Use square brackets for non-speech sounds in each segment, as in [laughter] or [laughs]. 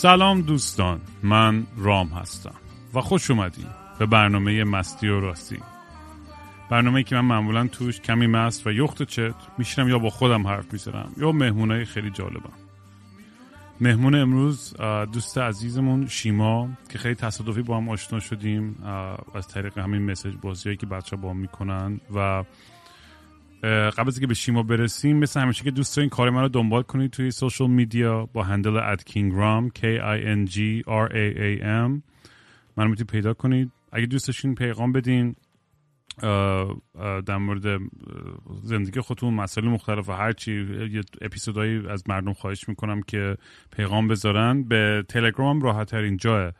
سلام دوستان من رام هستم و خوش اومدین به برنامه مستی و راستی. برنامه که من معمولا توش کمی مست و یخت چت میشینم یا با خودم حرف می‌زنم یا مهمونای خیلی جالبم. مهمون امروز دوست عزیزمون شیما که خیلی تصادفی با هم آشنا شدیم از طریق همین مسیج بازی که بچه با هم می‌کنن و قبل از که به شیما برسیم مثل همیشه که دوست دارین کار من رو دنبال کنید توی سوشال میدیا با هندل ات کینگرام K I N G R A A M. من می‌تونید پیدا کنید. اگه دوست داشتین پیغام بدین در مورد زندگی خودتون مسائل مختلف و هرچی یه اپیزودهایی از مردم خواهش می‌کنم که پیغام بذارن. به تلگرام راحت ترین جاهه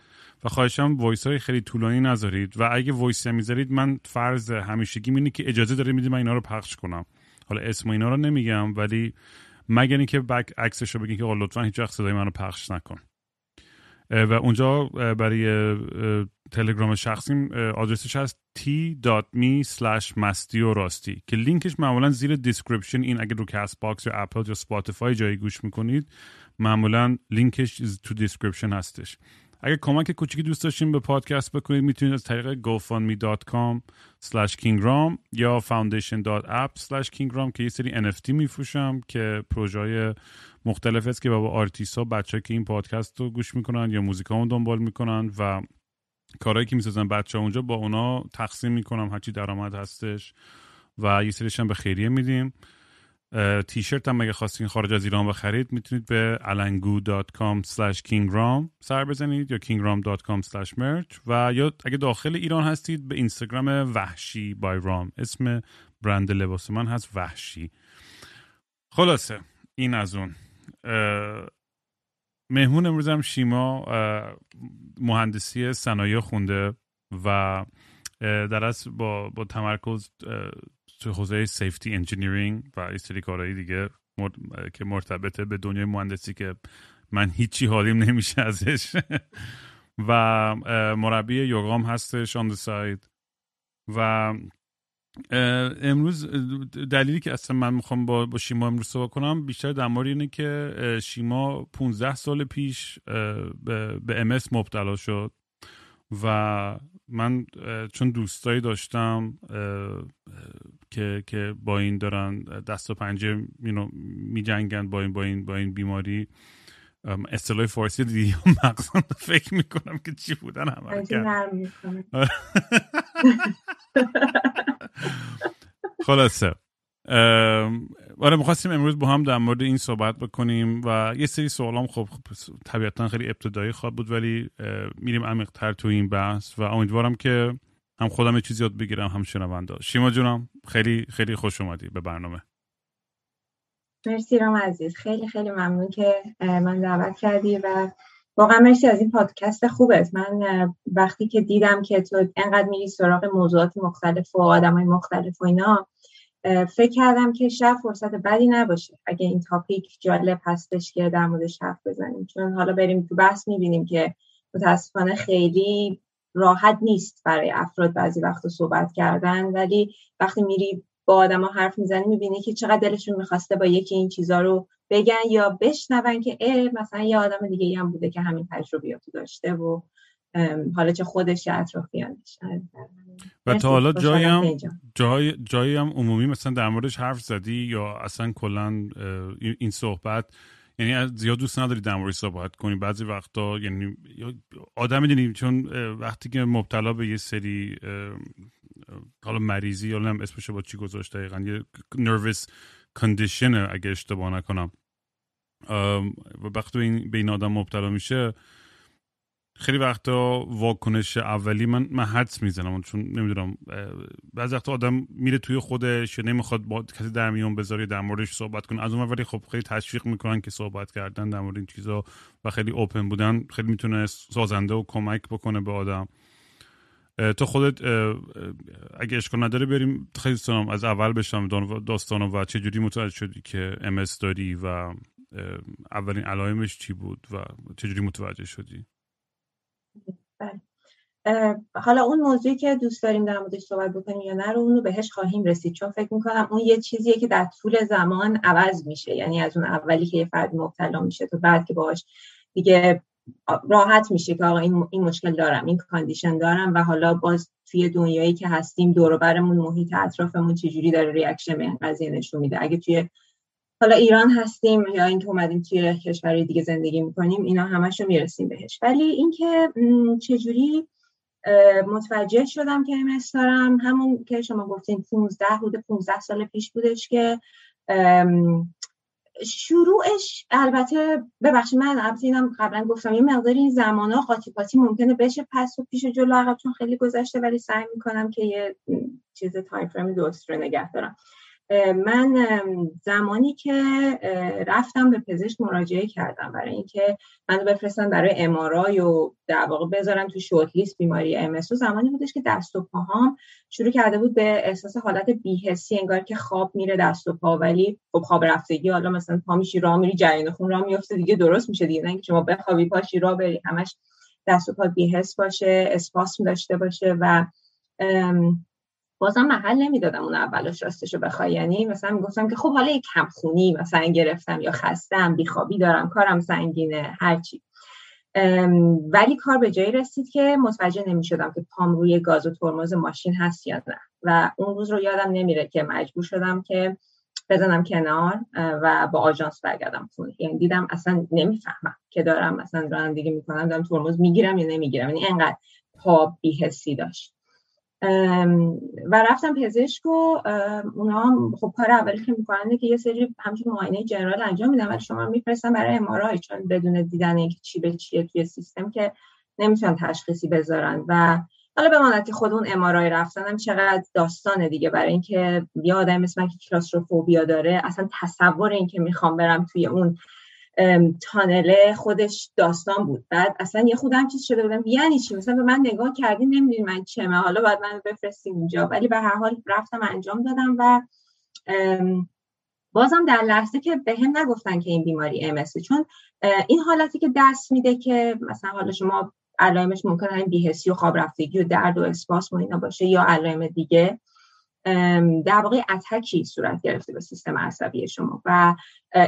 و خواهشم voice های خیلی طولانی نذارید. و اگه voice می‌ذارید من فرض همیشگی اینه که اجازه داره می‌دید من اینا رو پخش کنم. حالا اسم اینا رو نمیگم ولی مگر اینکه برعکسش رو بگین که لطفا هیچ وقت صدای منو پخش نکن. و اونجا برای تلگرام شخصیم آدرسش هست t.me slash مستی و راستی که لینکش معمولا زیر description این. اگر رو Castbox یا اپل یا Spotify جایی گوش می‌کنید معمولا لینکش تو description هستش. اگر کمک کوچیکی دوست داشتین به پادکست بکنید می‌تونید از طریق gofundme.com slash kingraam یا foundation.app slash kingraam که یه سری NFT میفروشم که پروژه مختلف است که با آرتیسا بچه که این پادکست رو گوش می‌کنن یا موزیک رو دنبال می‌کنن و کارهایی که می‌سازن بچه اونجا با اونا تقسیم می‌کنم هرچی درآمد هستش و یه سریش هم به خیریه میدیم. تیشرت هم اگه خواستین خارج از ایران بخرید می‌تونید به alangu.com kingram سر بزنید یا kingram.com merch. و یا اگه داخل ایران هستید به اینستاگرام وحشی بای رام. اسم برند لباس من هست وحشی. خلاصه این از اون. مهمون امروزم شیما مهندسی صنایع خونده و در اصل با, با تمرکز تو حوزه safety engineering و این سری کارهایی دیگه که مرتبطه به دنیای مهندسی که من هیچی حالیم نمیشه ازش. [laughs] و مربی یوگام هستش on the side و امروز دلیلی که اصلا من می‌خوام با, شیما امروز صحبت کنم بیشتر در اینه که شیما 15 سال پیش به, به MS مبتلا شد. و من چون دوستایی داشتم که که با این دارن دست و پنجه می جنگن با این با این با این بیماری اصطلاح فارسی دیگه [laughs] مغزم فکر می‌کنم که چی بودن همه [laughs] [laughs] خلاصه آره می‌خواستیم امروز با هم در مورد این صحبت بکنیم و یه سری سوالام خب طبیعتا خیلی ابتدایی خواد بود ولی میریم عمیقتر تو این بحث و امیدوارم که هم خودم یه چیزی یاد بگیرم هم شنونده شیما جونم خیلی خیلی خوش اومدی به برنامه. مرسی رام عزیز. خیلی خیلی ممنون که من دعوت کردی و واقعا مرسی از این پادکست خوبت. من وقتی که دیدم که تو انقدر میری سراغ موضوعات مختلف و آدم های مختلف و اینا فکر کردم که شاید فرصت بدی نباشه. اگه این تاپیک جالب هستش که در موردش حرف بزنیم. چون حالا بریم تو بحث می‌بینیم که متاسفانه خیلی راحت نیست برای افراد بعضی وقت صحبت کردن. ولی وقتی میری با آدما حرف می‌زنی می‌بینی که چقدر دلشون می‌خواسته با یکی این چیزا رو بگن یا بشنون که اه مثلا یه آدم دیگه هم بوده که همین تجربیاتو داشته و حالا چه خودش یا اطرافیانش و تا حالا جایی هم جای جایی هم عمومی مثلا در موردش حرف زدی یا اصلا کلا این صحبت؟ یعنی زیاد دوست نداری در مورد صحبت کنی؟ بعضی وقتا یعنی آدم می‌دونی چون وقتی که مبتلا به یه سری حالا مریضی یا نم اسمش با چی گذاشت دقیقا یه نروس کندیشن اگه اشتباه نکنم. و وقتی به این آدم مبتلا میشه خیلی وقتا واکنش اولی من من حدس می‌زنم چون نمی‌دونم بعضی وقتا آدم میره توی خودش یا نمی‌خواد با کسی در میون بذاره در موردش صحبت کنه. از اون ولی خب خیلی تشویق می‌کنن که صحبت کردن در مورد این چیزا و خیلی اوپن بودن خیلی می‌تونه سازنده و کمک بکنه به آدم. تو خودت اگه اشکال نداره بریم خیلی سنم از اول بشم داستانو و چه جوری متوجه شدی که MS داری و اولین علائمش چی بود و چه جوری متوجه شدی؟ بله. حالا اون موضوعی که دوست داریم در موردش صحبت بکنیم یا نه رو اونو بهش خواهیم رسید. چون فکر می‌کنم اون یه چیزیه که در طول زمان عوض میشه. یعنی از اون اولی که یه فرد مبتلا میشه تو بعد که باش دیگه راحت میشه که آقا این, این مشکل دارم این condition دارم و حالا باز توی دنیایی که هستیم دور برمون محیط اطرافمون چجوری داره reaction به این قضیه نشون میده. اگه توی حالا ایران هستیم یا اینکه اومدیم توی کشورهای دیگه زندگی می‌کنیم اینا همش رو می‌رسیم بهش. ولی اینکه چجوری متوجه شدم که امس دارم همون که شما گفتین 15 حدود 15 سال پیش بودش که شروعش البته ببخشید من البته اینم قبلا گفتم یه مقدار این زمان ها قاطی پاتی ممکنه بشه پس و پیش جلو عقب چون خیلی گذشته ولی سعی می‌کنم که یه چیز time frame درست رو نگه دارم. من زمانی که رفتم به پزشک مراجعه کردم برای اینکه منو بفرستن برای MRI و در واقع بذارم تو shortlist بیماری MS زمانی بودش که دست و پاهام شروع کرده بود به احساس حالت بی‌حسی انگار که خواب میره دست و پا ولی خب خواب رفتگی حالا مثلا پا میشی راه میری جریان خون راه میفته دیگه درست میشه دیگه نه شما بخوابی پاشی راه بری همش دست و پا بیهس باشه اسپاسم داشته باشه و بازم محل نمی‌دادم اون اولش راستشو بخوای. یعنی مثلا می‌گفتم که خب حالا یک کمخونی مثلا گرفتم یا خستم بیخوابی دارم کارم سنگینه هرچی ولی کار به جایی رسید که متوجه نمی‌شدم که پام روی گاز و ترمز ماشین هست یا نه. و اون روز رو یادم نمیره که مجبور شدم که بزنم کنار و با آژانس برگردم خونه. یعنی دیدم اصلا نمی‌فهمم که دارم مثلا رانندگی می‌کنم دارم ترمز می‌گیرم یا نمی‌گیرم. یعنی انقدر پا بیهسی داشت. و رفتم پزشک و اونا هم خب کار اولی که می‌کنن که یه سری همچون معاینه جنرال انجام میدن ولی شما میفرستن برای امارای چون بدون دیدن اینکه چی به چیه توی سیستم که نمی‌تونن تشخیصی بذارن. و حالا بماند که خود اون امارای رفتنم چقدر داستانه دیگه برای اینکه یه آدم مثل من که کلاستروفوبیا داره اصلا تصور اینکه می‌خوام برم توی اون تانله خودش داستان بود. بعد اصلا یه خودم چیز شده بودم. یعنی چی؟ مثلا به من نگاه کردی نمی‌دونی من چمه حالا باید من بفرستیم اینجا. ولی به هر حال رفتم انجام دادم و بازم در لحظه که به هم نگفتن که این بیماری ام چون این حالتی که دست میده که مثلا حالا شما علائمش ممکنه همین بیهسی و خواب رفتگی و درد و اسپاس و اینا باشه یا علائم دیگه. در واقع اتکی صورت گرفته به سیستم عصبی شما و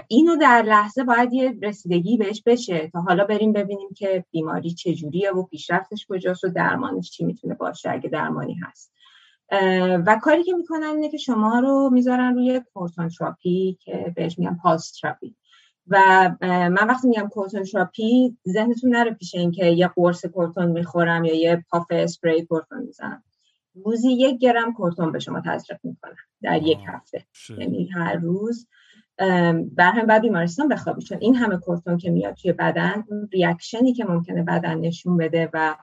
اینو در لحظه باید یه رسیدگی بهش بشه تا حالا بریم ببینیم که بیماری چجوریه و پیشرفتش کجاست و درمانش چی می‌تونه باشه اگه درمانی هست. و کاری که می‌کنن اینه که شما رو می‌ذارن روی کورتون تراپی که بهش میگن pulse therapy. و من وقتی میگم کورتون تراپی ذهنتون نره پیش این که یه قرص کورتون می‌خورم یا یه puff اسپری کورتون می‌زنم. روزی یک گرم کورتون به شما تزریق می‌کنن در یک هفته. یعنی هر روز بر هم بعد بیمارستان بخوابی چون این همه کورتون که میاد توی بدن اون reaction ی که ممکنه بدن نشون بده و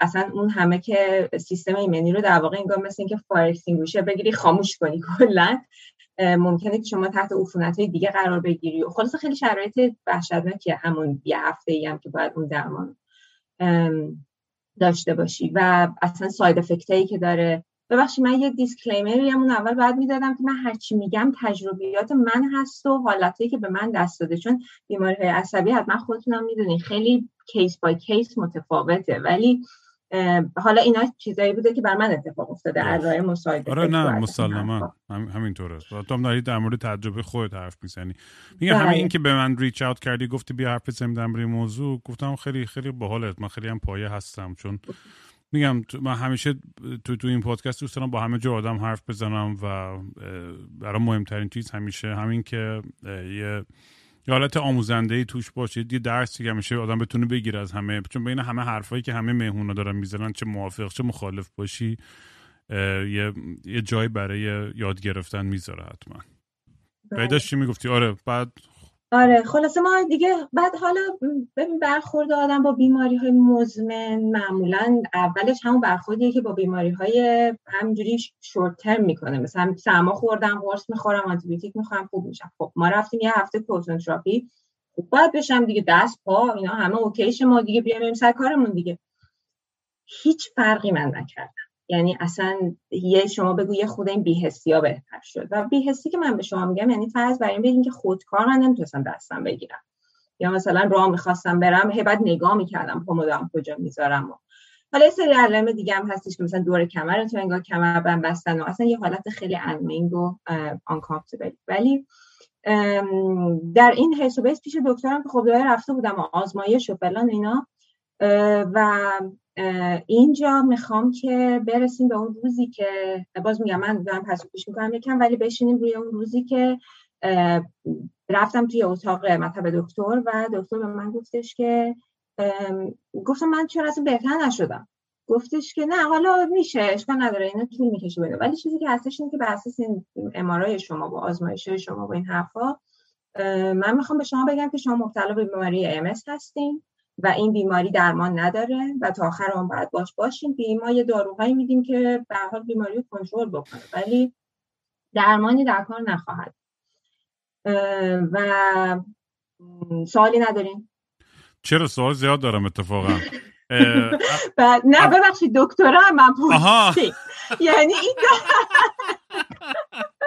اصلا اون همه که سیستم ایمنی رو در واقع انگار مثل اینکه fire بگیری خاموش کنی کلا ممکنه که شما تحت عفونت های دیگه قرار بگیری. و خلاص خیلی شرایط وحشتناکیه همون یه هفته ای هم که باید اون درمان داشته باشی و اصلا side effect که داره. ببخشید من یه disclaimer ی همون اول باید می‌دادم که من هرچی میگم تجربیات من هست و حالتی که به من دست داده. چون بیماری های عصبی حتما خودتونم می‌دونین خیلی case by case متفاوته. ولی حالا اینا چیزایی بوده که بر من اتفاق افتاده ارائه مصاحبه آره نه مسلما. هم همینطوره. تو هم داری در مورد تجربه خودت حرف می‌زنی. میگم همین این که به من reach out کردی گفتی بیا حرف بزنیم در مورد موضوع گفتم خیلی خیلی باحالت. من خیلی هم پایه هستم چون میگم من همیشه تو تو این پادکست دوست دارم با همه جور آدم حرف بزنم و برای مهمترین چیز همیشه همین که یه یه حالت آموزنده ای توش باشه یه درسی که همیشه آدم بتونه بگیره از همه. چون بین همه حرفایی که همه مهمونا دارن می‌زنن چه موافق چه مخالف باشی یه, یه جایی برای یاد گرفتن می‌ذاره حتما. داشتی می‌گفتی؟ آره بعد آره خلاصه ما دیگه بعد حالا ببین برخورد آدم با بیماری های مزمن معمولا اولش همون برخوردیه که با بیماری های همجوری short term می‌کنه. مثلا سرما خوردم قرص می‌خورم آنتیبیوتیک می‌خورم خوب میشم. خب ما رفتیم یه هفته کنسنتراپی خوب باید بشم دیگه دست پا اینا همه اوکیش ما دیگه بیایم سر کارمون دیگه. هیچ فرقی من نکردم. یعنی اصلا یه شما بگو یه خود این بی‌حسی ها بهتر شد. و بی‌حسی که من به شما میگم یعنی فرض بر این بگیم که خودکار من نمی‌تونستم دستم بگیرم. یا مثلا راه می‌خواستم برم هی بعد نگاه می‌کردم پا کجا می‌ذارم و. حالا یه سری علائم دیگه هم هستش که مثلا دور کمر تو انگار کمر بند بستن و اصلا یه حالت خیلی annoying و uncomfortable ولی در این حین پیش دکترم که خب رفته بودم آزمایش و فلان اینا و اینجا می‌خوام که برسیم به اون روزی که باز میگم من دارم پس پیش می‌کنم یکم ولی بشینیم روی اون روزی که رفتم توی اتاق مطب دکتر و دکتر به من گفتش که گفتم من چرا اصلا بهتر نشدم. گفتش که نه حالا میشه اشکال نداره اینا طول می‌کشه بده. ولی چیزی که هستش اینه که بر اساس این امارای شما با آزمایش شما با این حرفا من می‌خوام به شما بگم که شما مبتلا به بیماری ام هستین. و این بیماری درمان نداره و تا آخر آن باید باش باشیم. که ما یه داروهایی میدیم که به حال بیماری رو کنترل بکنه ولی درمانی در کار نخواهد. و سوالی نداریم چرا سوال زیاد دارم اتفاقا؟ [laughs] نه ببخشید دکترا من [laughs] یعنی این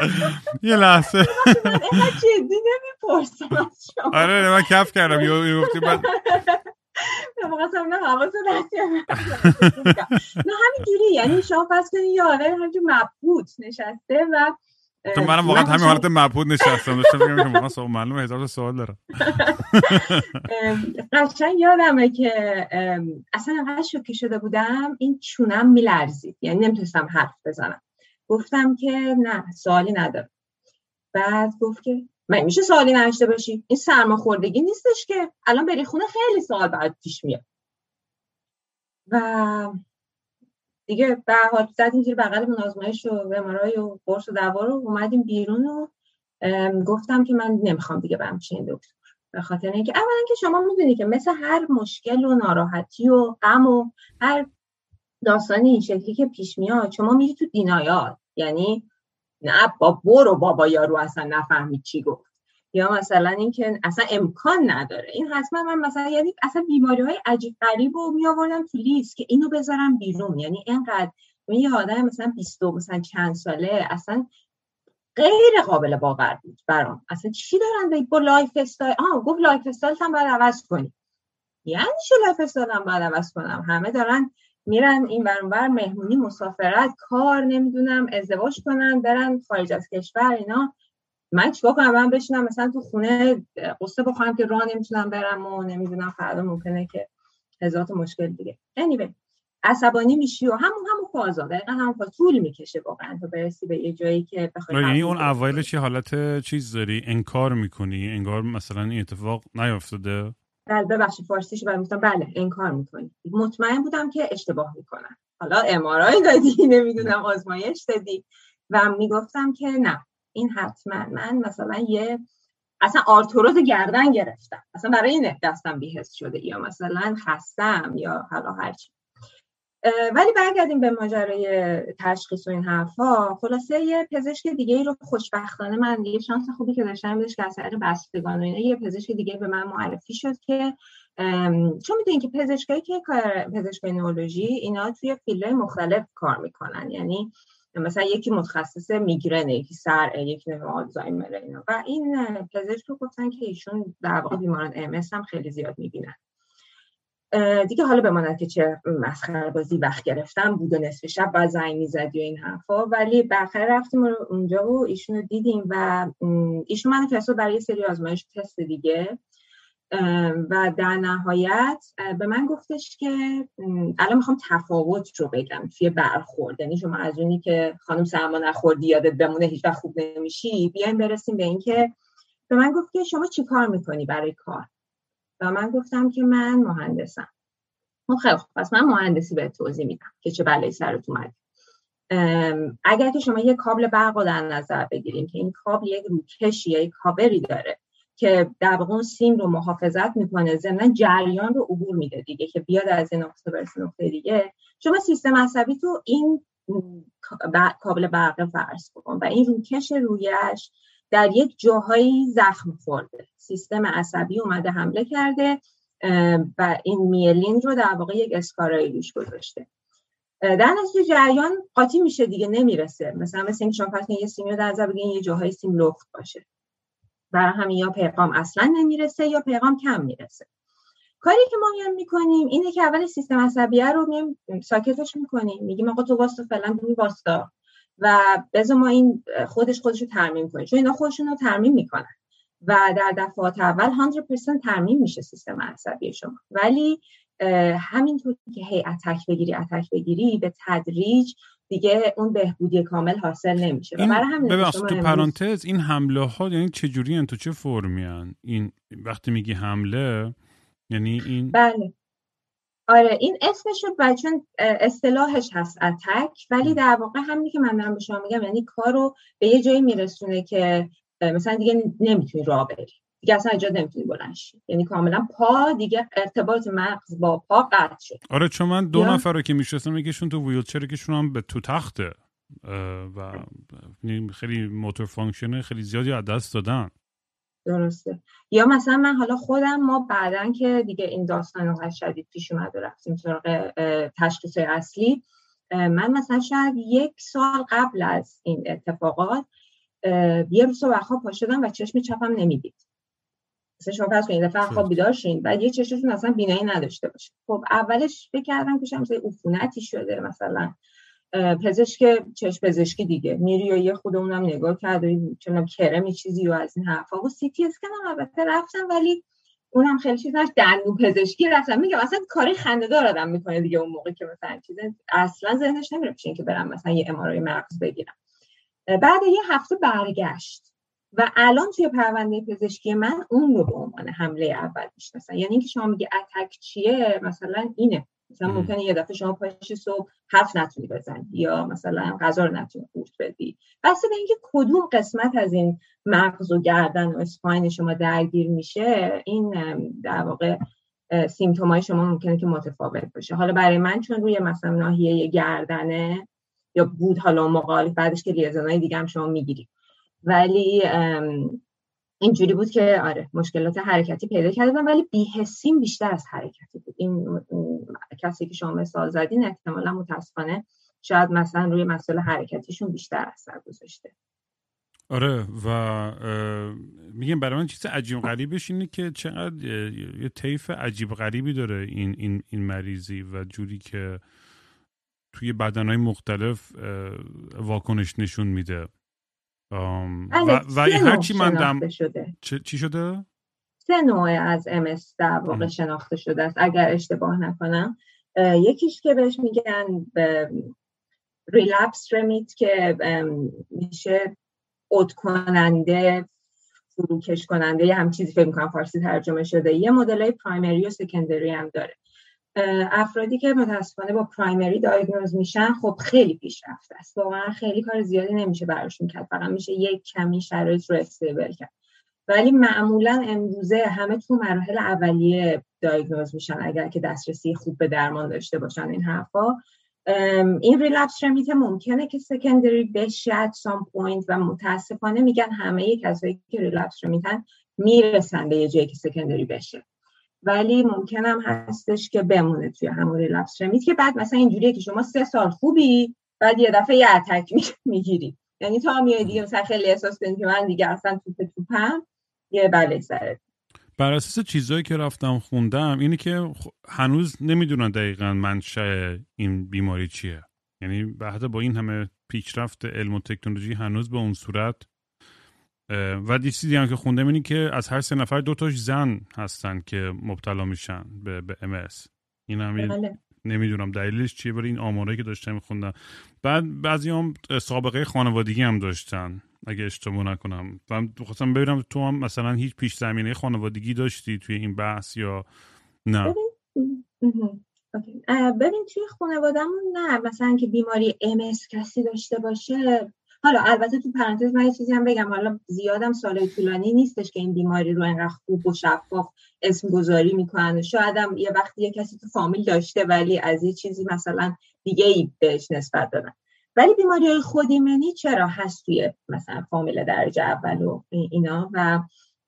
[laughs] یه لحظه. جدی نمی‌پرسم آره من کف کردم. یه گفتی بعد نه همینجوری. یعنی شما پس کنید یه آدم همینجور مبهوت نشسته و تو منم واقعا همین حالت مبهوت نشستم. داشتم میگم که واقعا سوال معلومه هزار سوال دارم. قشنگ یادمه که اصلا انقدر شوکه شده بودم این چونم میلرزید. یعنی نمی‌تونستم حرف بزنم. گفتم که نه سوالی ندارم. بعد گفت که من میشه سوالی نشته باشی؟ این سرماخوردگی نیستش که الان بری خونه خیلی سوال بعد پیش میاد. و دیگه به حال زدیم زیر بغل آزمایش و امارای و قرص و دوا رو اومدیم بیرون و گفتم که من نمی‌خوام دیگه برم چین دکتر به خاطر اینکه اولا که شما می‌دونی که مثل هر مشکل و ناراحتی و غم و هر داستانی این شکلی که پیش میاد شما میری تو دینایات. یعنی نه با برو بابا یارو اصلا نفهمید چی گفت. یا مثلا اینکه اصلا امکان نداره. این حتما من مثلا یعنی اصلا بیماری های عجیب غریب رو می آوردم تو لیست که اینو بذارم بیرون. یعنی اینقدر یه آدم مثلا 20 مثلا چند ساله اصلا غیر قابل باور بود برام. اصلا چی دارن با lifestyle. آه گفت lifestyle هم باید عوض کنی. یعنی چه lifestyle هم باید عوض کنم؟ همه دارن میرن این‌ور اون‌ور مهمونی مسافرت کار نمی‌دونم ازدواج کنن برن خارج از کشور اینا. من چیکار کنم؟ من بشینم مثلا تو خونه غصه بخورم که راه نمی‌تونم برم و نمی‌دونم فردا ممکنه که هزار مشکل دیگه. Anyway عصبانی میشی و همون همون فازا دقیقا همون فاز طول می‌کشه واقعا تا برسی به یه جایی که بخوای یعنی اون اوایلش یه حالت چیز داری؟ انکار می‌کنی؟ انگار مثلا این اتفاق نیافتاده؟ بله ببخشید فارسیش برای بله انکار می‌کنی. مطمئن بودم که اشتباه می‌کنم. حالا امارای دادی نمی‌دونم آزمایش دادی. و می‌گفتم که نه این حتما من مثلا یه اصلا آرتروز گردن گرفتم. اصلا برای این دستم بی‌حس شده یا مثلا خستم یا حالا هرچی ولی برگردیم به ماجرای تشخیص و این حرفا. خلاصه یه پزشک دیگه ای رو خوشبختانه من یه شانس خوبی که داشتم بهش که از بستگان و اینا یه پزشک دیگه به من معرفی شد که چون می‌دونین که پزشکایی که پزشک neurology اینا توی field مختلف کار می‌کنن. یعنی مثلا یکی متخصص میگرنه یکی صرع یکی آلزایمر اینا. و این پزشک رو گفتن که ایشون در واقع بیماران ام هم خیلی زیاد می‌بینن. دیگه حالا بماند که چه مسخره بازی وقت گرفتم بود و نصف شب بعد زنگ می‌زدی و این حرفا. ولی بالاخره رفتیم اونجا و ایشون رو دیدیم و ایشون من فرستاد برای سری آزمایش تست دیگه. و در نهایت به من گفتش که الان می‌خوام تفاوت رو بگم توی برخورد. یعنی شما از اونی که خانم سرما نخوردی یادت بمونه هیچ خوب نمیشی بیایم برسیم به اینکه به من گفت که شما چی کار می‌کنی برای کار؟ و من گفتم که من مهندسم. خب خیلی خوب. پس من مهندسی به توضیح میدم که چه بلایی سرت اومد اگر که شما یه کابل برق رو در نظر بگیریم که این کابل یک روکشی یا یک کاوری داره که در واقع اون سیم رو محافظت می‌کنه ضمن جریان رو عبور میده دیگه که بیاد از این نقطه برسه نقطه دیگه شما سیستم عصبی تو این کابل برق فرض کن و این روکش رویش در یک جاهایی زخم خورده. سیستم عصبی اومده حمله کرده و این میلین رو در واقع یک اسکارایی روش گذاشته. در نتیجه جریان قاطی میشه دیگه نمی‌رسه. مثلا مثل اینکه شما فرض یه سیمی رو در نظر یه جاهای سیم لخت باشه. برای همین یا پیغام اصلا نمی‌رسه یا پیغام کم می‌رسه. کاری که ما میان می‌کنیم اینه که اول سیستم عصبیه رو میایم ساکتش می‌کنیم. میگیم آقا تو واسه فعلا دور واستا و بذار ما این خودش خودش رو ترمیم کنیم. چون اینا خودشون رو ترمیم می‌کنن. و در دفعات اول 100% ترمیم میشه سیستم عصبی شما. ولی همینطور که هی اتک بگیری اتک بگیری به تدریج دیگه اون بهبودی کامل حاصل نمیشه. این برای همین تو پرانتز این حمله ها یعنی چه جوری تو چه فرمی این وقتی میگی حمله یعنی این بله. آره این اسمش و چون اصطلاحش هست attack ولی در واقع همینی که من دارم به شما میگم یعنی کار رو به یه جایی میرسونه که مثلا دیگه نمی‌تونی راه بری. دیگه اصلا اجازه نمی‌تونی بلند یعنی کاملا پا دیگه ارتباط مغز با پا قطع شد. آره چون من دو نفر رو که می‌شناسم یکیشون تو ویلچر یکیشون هم به تو تخته. و خیلی motor function خیلی زیادی از دست دادن. درسته. یا مثلا من حالا خودم ما بعدا که دیگه این داستان رو شدید پیش اومد و رفتیم سراغ تشخیص اصلی من مثلا شاید یک سال قبل از این اتفاقات یه روز صبح پا شدم و چشم چپم نمی‌دید. مثلا شما فرض کنید دفعه خواب بیدار شین بعد یه چشمتون اصلا بینایی نداشته باشه. خب اولش فکر کردم که مثلا عفونتی شده مثلا. پزشک چشم پزشکی دیگه. میری و یه خودمونم نگاه کرد چون کرمی چیزی و از این حرفا. و سی تی اسکن هم البته رفتم ولی اونم خیلی چیز نش دندون پزشکی رفتم. میگم اصلا کاری خنده‌دار آدم می‌کنه دیگه اون موقع که مثلا چیز اصلا ذهنش نمیره که برم مثلا یه امارای مغز بگیرم. بعد یه هفته برگشت و الان توی پرونده پزشکی من اون رو به عنوان حمله اول می‌شناسن یعنی اینکه شما میگه اتک چیه؟ مثلا اینه. مثلا ممکنه یه دفعه شما پاشی صبح هفت نتونی بزنی یا مثلا غذا رو نتونی قورت بدی. بسته به اینکه کدوم قسمت از این مغز و گردن و اسپاین شما درگیر میشه این در واقع سیمتومای شما ممکنه که متفاوت باشه. حالا برای من چون روی مثلا ناحیه گردنه یا بود حالا مقال بعدش که لیزنای دیگه هم شما می‌گیرید ولی اینجوری بود که آره مشکلات حرکتی پیدا کردم ولی بیهسیم بیشتر از حرکتی بود. این کسی که شما مثال زدین احتمالا متاسفانه شاید مثلا روی مسئله حرکتیشون بیشتر اثر گذاشته. آره و میگم برای من چیز عجیب غریبش اینه که چقدر یه طیف عجیب غریبی داره این, این, این مریضی و جوری که توی بدنهای مختلف واکنش نشون میده. و, و هرچی من دم چی شده؟ سه نوع از ام در واقع شناخته شده است اگر اشتباه نکنم. یکیش که بهش میگن ریلپس رمیت که میشه اد کننده فروکش کننده یه هم چیزی فکر می‌کنم فارسی ترجمه شده. یه مدل پرایمری و سکندری هم داره. افرادی که متاسفانه با پرایمری دایگنوز میشن خب خیلی پیشرفته است. واقعا خیلی کار زیادی نمیشه براشون کرد. فقط میشه یک کمی شرایط رو استیبل کرد. ولی معمولا امروزه همه تو مراحل اولیه دایگنوز میشن اگر که دسترسی خوب به درمان داشته باشن این حرفا. این relapse remit ممکنه که secondary بشه at some point و متاسفانه میگن همه کسایی که relapse remit ن می‌رسن به یه جایی که secondary بشه. ولی ممکنم هستش که بمونه توی همون relapse remit که بعد مثلا اینجوریه که شما سه سال خوبی بعد یه دفعه یه attack می‌گیری. [laughs] یعنی تا میای دیگه مثلا خیلی احساس کنی که من دیگه اصلا توپ توپم یه بله سرت بر اساس چیزایی که رفتم خوندم اینه که هنوز نمی‌دونن دقیقا منشأ این بیماری چیه. یعنی بعد با این همه پیشرفت علم و تکنولوژی هنوز به اون صورت و چیزی هم که خوندم اینی که از هر سه نفر دو تاش زن هستن که مبتلا میشن به, به MS این هم بله. نمی‌دونم دلیلش چیه برای این آماره که داشتم میخوندم. بعد بعضی هم سابقه خانوادگی هم داشتن اگه اشتباه نکنم. و خواستم ببینم تو هم مثلا هیچ پیش زمینه خانوادگی داشتی توی این بحث یا نه؟ ببین توی خانوادهمون نه. مثلا که بیماری MS کسی داشته باشه حالا البته تو پرانتز من یه چیزی هم بگم. حالا زیادم سال طولانی نیستش که این بیماری رو انقدر خوب و شفاف اسم گذاری می‌کنن. شاید هم یه وقتی یه کسی تو فامیل داشته ولی از یه چیزی مثلا دیگه ای بهش نسبت دادن. ولی بیماری های خودیمنی چرا هست توی مثلا فامیل درجه اول و اینا؟ و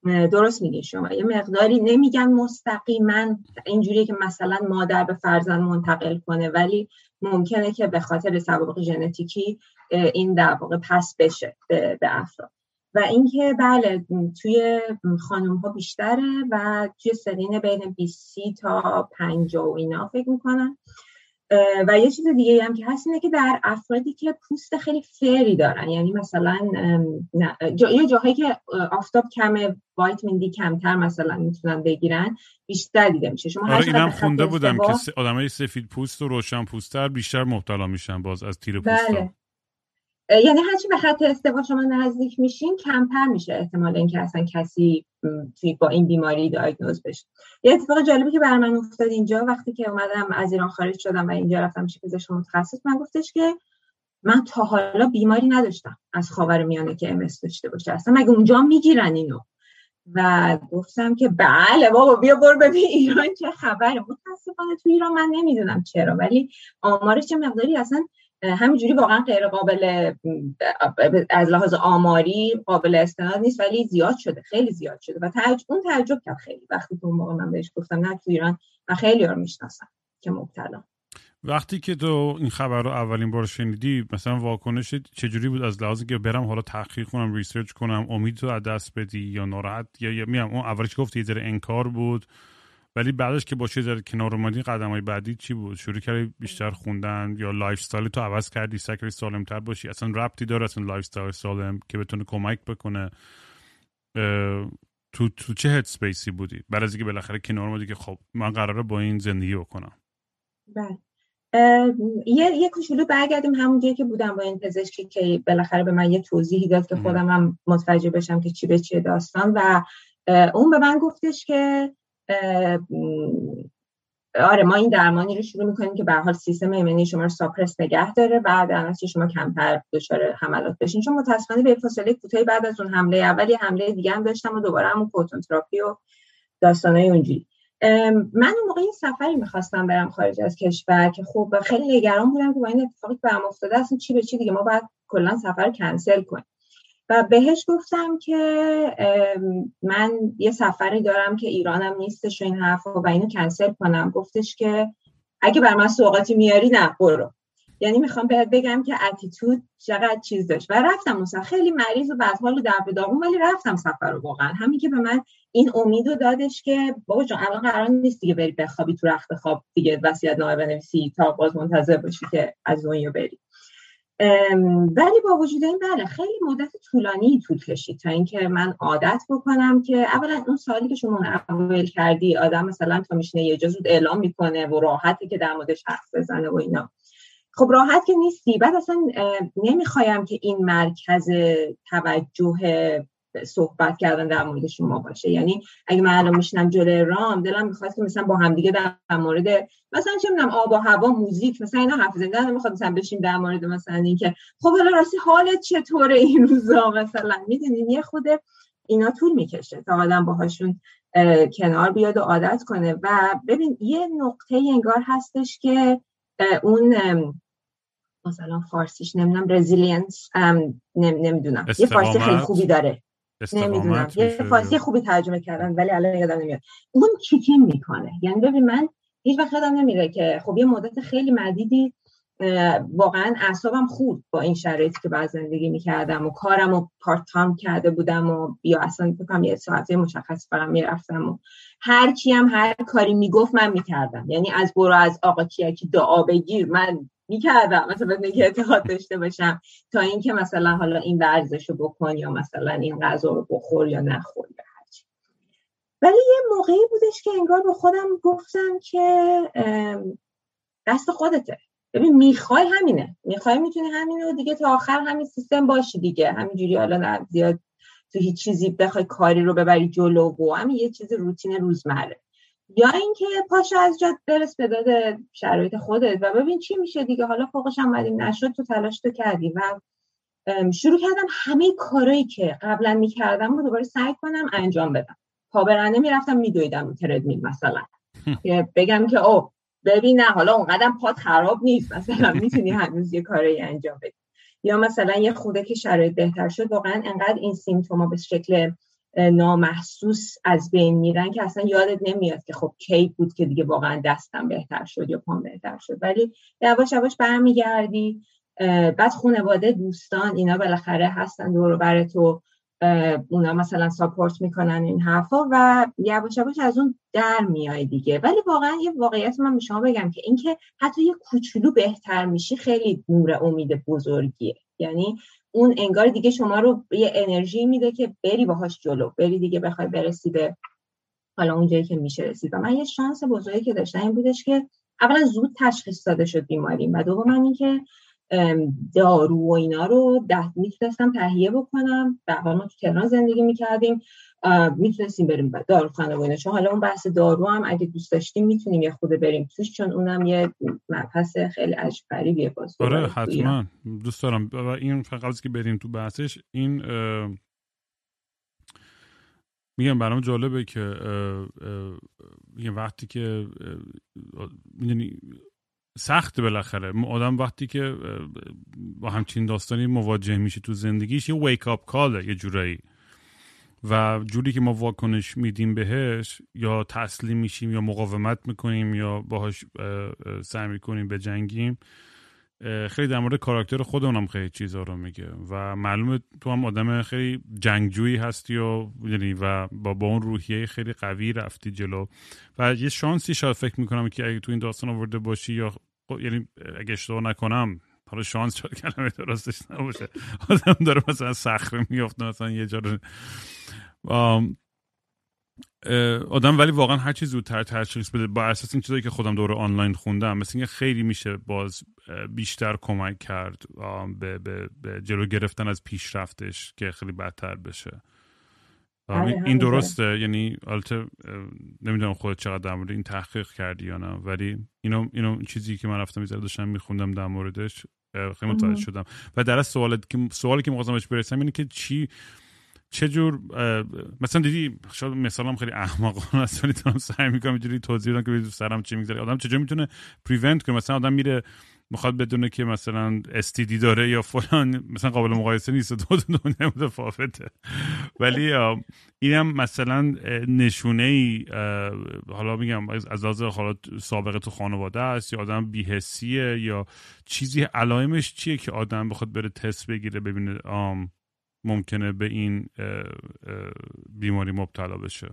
درست میگین شما. یه مقداری نمیگن مستقیما اینجوری که مثلا مادر به فرزند منتقل کنه ولی ممکنه که به خاطر سوابق ژنتیکی این در واقع پس بشه به, افراد. و اینکه بله توی خانم ها بیشتره و توی سنین بین 20 تا 50 و اینا فکر می‌کنن و یه چیز دیگه هم که هست اینه که در افرادی که پوست خیلی فری دارن یعنی مثلا جا، یه جاهایی که آفتاب کمه وایتامین دی کمتر مثلا می‌تونن بگیرن بیشتر دیده میشه شما آره اینم خونده بودم که آدمای سفید پوست و روشن پوستر بیشتر مبتلا میشن باز از تیر پوست بله. یعنی هرچی به خط استوا شما نزدیک میشین کمتر میشه احتمال اینکه اصلا کسی با این بیماری دایگنوز بشه. یه اتفاق جالبی که بر من افتاد اینجا وقتی که اومدم از ایران خارج شدم و اینجا رفتم پیش پزشک متخصص من گفتش که من تا حالا بیماری نداشتم از خاور میانه که امس داشته باشه. اصلا مگه اونجا می‌گیرن اینو؟ و گفتم که بله بابا بیا برو ببین ایران چه خبره. متاسفانه تو ایران من نمی‌دونم چرا ولی آمارش چه مقداری اصلا همینجوری واقعا غیر قابل از لحاظ آماری قابل استناد نیست ولی زیاد شده خیلی زیاد شده. و تعجب اون تعجب کرد خیلی. وقتی تو اون موقع من بهش گفتم نه تو ایران و خیلی رو می‌شناسم که مبتلا. وقتی که تو این خبر رو اولین بار شنیدی مثلا واکنش چجوری بود؟ از لحاظ که برم حالا تحقیق کنم research کنم امید تو از دست بدی یا ناراحت یا, یا میام اون اولش گفتی یه انکار بود. ولی بعدش که یه ذره کنار اومدی قدم های بعدی چی بود؟ شروع کردی بیشتر خوندن یا lifestyle تو عوض کردی سکری سالم تر باشی؟ اصلا ربطی داره اصلا lifestyle سالم که بتونه کمک بکنه؟ تو تو چه head space ی بودی؟ بعد از اینکه بالاخره کنار اومدی که خب من قراره با این زندگی بکنم. بله. یه یه کوچولو برگردیم همون که بودم با این پزشکی که بالاخره به من یه توضیحی داد که خودم هم متوجه بشم که چی به چیه داستان و اون به من گفتش که آره ما این درمانی رو شروع می‌کنیم که به حال سیستم ایمنی شما رو ساپرس نگه داره. بعد از شما کمتر دچار حملات بشین. چون متاسفانه به فاصله کوتاهی بعد از اون حمله اولی حمله دیگه هم داشتم و دوباره همون پروتون تراپی و داستانای اونجوری. من اون موقع این سفری می‌خواستم برم خارج از کشور که خوب خیلی نگران بودم که با این اتفاقی که برام افتاده اصلا چی به چی دیگه. ما باید کلا سفر کنسل کنیم. و بهش گفتم که من یه سفری دارم که ایرانم نیستش و این حرف و اینو کنسل کنم. گفتش که اگه بر من سوقاتی میاری نه برو. یعنی می‌خوام بهت بگم که اتیتود چقدر چیز داشت. و رفتم مثلا خیلی مریض و بعد حال در ولی رفتم سفر رو واقعا. همین که به من این امیدو دادش که بابا جان الان قرار نیست دیگه بری بخوابی تو رخت خواب دیگه وصیت نامه بنویسی تا باز منتظر باشی که از دنیا بری. ولی با وجود این بله خیلی مدت طولانی طول کشید تا اینکه من عادت بکنم که اولا اون سالی که شما اول کردی آدم مثلا تا میشنه یه جا اعلام می‌کنه و راحته که در موردش حرف بزنه و اینا. خب راحت که نیستی. بعد اصلا نمی‌خوایم که این مرکز توجه صحبت کردن در مورد شما باشه. یعنی اگه من الان میشنم جلوی رام دلم می‌خواست که مثلا با همدیگه در مورد مثلا چه می‌دونم آب و هوا موزیک مثلا اینا حرف زنده نمی‌خواد مثلا بشیم در مورد مثلا اینکه خب حالا راستی حالت چطوره این روزا مثلا؟ می‌دونین یه خود اینا طول می‌کشه تا آدم باهاشون کنار بیاد و عادت کنه. و ببین یه نقطه انگار هستش که اون مثلا فارسیش نمی‌دونم resilience نمی‌دونم. یه فارسی خیلی خوبی داره. نمی‌دونم. یه فارسی خوبی ترجمه کردن ولی الان یادم نمیاد. اون kick in می‌کنه؟ یعنی ببین من هیچ وقت یادم نمیره که خب یه مدت خیلی مدیدی واقعا اعصابم خوب با این شرایطی که بعد زندگی می‌کردم و کارم و part time کرده بودم و یا اصلا بکنم یه ساعته مشخص برم می‌رفتم و هر کی هم هر کاری می‌گفت من می‌کردم. یعنی از برو از آقا کیکی دعا بگیر من می‌کردم. مثلا بدون که اعتقاد داشته باشم تا اینکه مثلا حالا این ورزش رو بکن یا مثلا این غذا رو بخور یا نخور یا هرچی ولی یه موقعی بودش که انگار به خودم گفتم که دست خودته. ببین می‌خوای همینه. می‌خوای می‌تونی همینه و دیگه تا آخر همین سیستم باشی دیگه. همینجوری حالا زیاد تو هیچ چیزی بخوای کاری رو ببری جلو و همین یه چیز روتین روزمره. یا اینکه پاشا از جات برس به داد شرایط خودت. و ببین چی میشه دیگه. حالا فوقش هم نشد تو تلاش تو کردی. و شروع کردم همه کارهایی که قبلا می‌کردم رو دوباره سعی کنم انجام بدم. پابرنه می‌رفتم میدویدم رو تردمیل مثلا. [laughs] که بگم که او ببین نه حالا اونقدر پات خراب نیست. مثلا می‌تونی هنوز یه کاری انجام بدی. یا مثلا یه خوده که شرایط بهتر شد واقعا انقدر این سیمتوما به شکل نامحسوس از بین میرن که اصلا یادت نمیاد که خب کی بود که دیگه واقعا دستم بهتر شد یا پام بهتر شد. ولی یواش یواش برمیگردی. بعد خانواده دوستان اینا بالاخره هستن دور بر تو. اونا مثلا ساپورت می‌کنن این حرفا و یواش یواش از اون در میای دیگه. ولی واقعا یه واقعیت من به شما بگم که اینکه حتی یه کوچولو بهتر میشی خیلی نور امید بزرگیه. یعنی اون انگار دیگه شما رو یه انرژی میده که بری باهاش جلو بری دیگه بخوای برسی به حالا اونجایی که میشه رسید. و من یه شانس بزرگی که داشتم این بودش که اولا زود تشخیص داده شد بیماریم و دوم اینکه دارو و اینا رو ده می‌تونستم تهیه بکنم. در حال ما تو تهران زندگی می‌کردیم. می‌تونستیم بریم داروخانه و اینا. چون حالا اون بحث دارو هم اگه دوست داشتیم می‌تونیم یه خود بریم توش چون اونم یه مبحث خیلی عجب غریبیه باز آره حتما. دوست دارم. و این فقط که بریم تو بحثش این میگم برام جالبه که یه وقتی که می‌دونی سخت بالاخره. آدم وقتی که با همچین داستانی مواجه میشه تو زندگیش یه ویک اپ کاله یه جورایی. و جوری که ما واکنش میدیم بهش یا تسلیم میشیم یا مقاومت می‌کنیم یا باهاش سعی می‌کنیم جنگیم خیلی در مورد کاراکتر خودمونم خیلی چیزا رو میگه. و معلومه تو هم آدم خیلی جنگجویی هستی و یعنی و با, با اون روحیه خیلی قوی رفتی جلو. و یه شانسی شاید فکر می‌کنم که اگه تو این داستان آورده باشی یا یعنی اگه اشتباه نکنم حالا شانس شاید کلمه درستش نباشه. [laughs] آدم داره مثلا صخره میافته مثلا یه جا آدم ولی واقعا هر چیز زودتر تشخیص بده. با اساس این چیزایی که خودم دوره آنلاین خوندم مثل اینکه خیلی میشه باز بیشتر کمک کرد به, به, به جلو گرفتن از پیشرفتش که خیلی بدتر بشه. آره، این درسته. یعنی البته نمی‌دونم خودت چقدر در مورد این تحقیق کردی یا نه ولی اینو اینو چیزی که من رفتم می‌ذاره داشتم میخوندم در موردش خیلی متوجه شدم. و در سوالی که سوالی که مخواستم بهش برسم اینه که چی چه جور مثلا دیدی شاید مثالم خیلی احمقانه است ولی دارم سعی می‌کنم اینجوری توضیح بدم که سرم چی میگذره. آدم چجوری می‌تونه پریونت کنه؟ مثلا آدم میره می‌خواد بدونه که مثلا استیدی داره یا فلان مثلا قابل مقایسه نیست دو دنیا متفاوته. ولی اینم مثلا نشونه ای حالا میگم از لحاظ حالا سابقه تو خانواده است یا آدم بیهسیه یا چیزی علائمش چیه که آدم بخواد بره تست بگیره ببینه ممکنه به این بیماری مبتلا بشه؟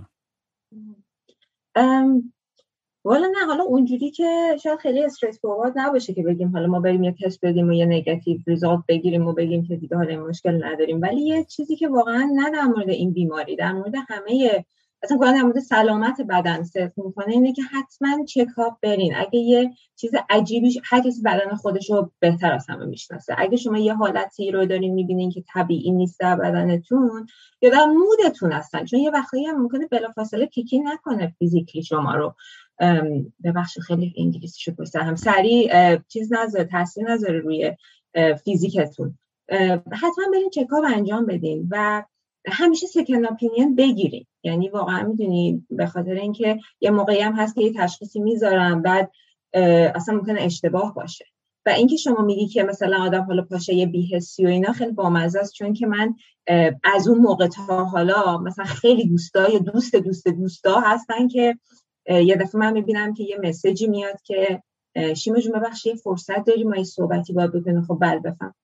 والا نه حالا اونجوری که شاید خیلی استرس فوروارد نباشه که بگیم حالا ما بریم یه تست بدیم و یه نگاتیو ریزالت بگیریم و بگیم که دیگه حالا مشکل نداریم. ولی یه چیزی که واقعا نه در مورد این بیماری در مورد همه اصلا کلا در مورد سلامت بدن صرف می‌کنه اینه که حتما چکاپ برین. اگه یه چیز عجیبی هر کسی بدن خودش رو بهتر از همه می‌شناسه. اگه شما یه حالتی رو دارین می‌بینین که طبیعی نیست در بدنتون یا در مودتون هستن. چون یه وقتی هم ممکنه بلافاصله کیکی نکنه فیزیکلی شما رو. بخش خیلی انگلیسی شد هم. سریع چیز نذاره تاثیر نذاره روی فیزیکتون. حتما برین چکاپ انجام بدین و همیشه سکن اپینین بگیریم یعنی واقعا می‌دونی به خاطر اینکه یه موقعی هم هست که یه تشخیصی می‌ذارم بعد اصلا ممکنه اشتباه باشه. و اینکه شما میگی که مثلا آدم حالا پاشه یه بیهسی و اینا خیلی بامزه است چون که من از اون موقع تا حالا مثلا خیلی دوستا یا دوست دوست دوستا هستن که یه دفعه من می‌بینم که یه مسیجی میاد که شیما جون ببخش یه فرصت داری ما یه صحبتی باید بکنیم؟ خب بل بفهم.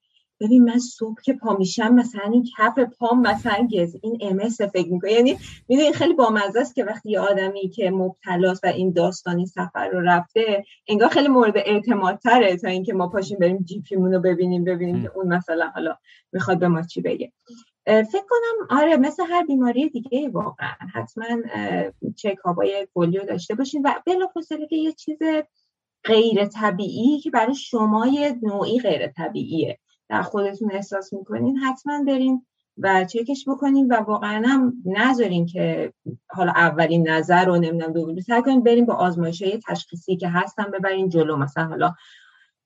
ببین من صبح که پا میشم مثلا این کف پام مثلا گز این امس فکر می‌کنه یعنی می‌دونی خیلی بامزه است که وقتی یه آدمی که مبتلاست و این داستانی سفر رو رفته انگار خیلی مورد اعتماد تره تا اینکه ما پاشیم بریم جی پیمون رو ببینیم ببینیم که اون مثلا حالا می‌خواد به ما چی بگه. فکر کنم آره مثل هر بیماری دیگه واقعا. حتما چک های کلی داشته باشین و بلافاصله که یه چیز غیر طبیعی که برای شما یه نوعی غیر طبیعیه. در خودتون احساس می‌کنین حتما برین و چکش بکنیم و واقعا هم نذاریم که حالا اولین نظر رو نمی‌دونم دوباره سعی کنیم بریم با آزمایش تشخیصی که هستن ببرین جلو. مثلا حالا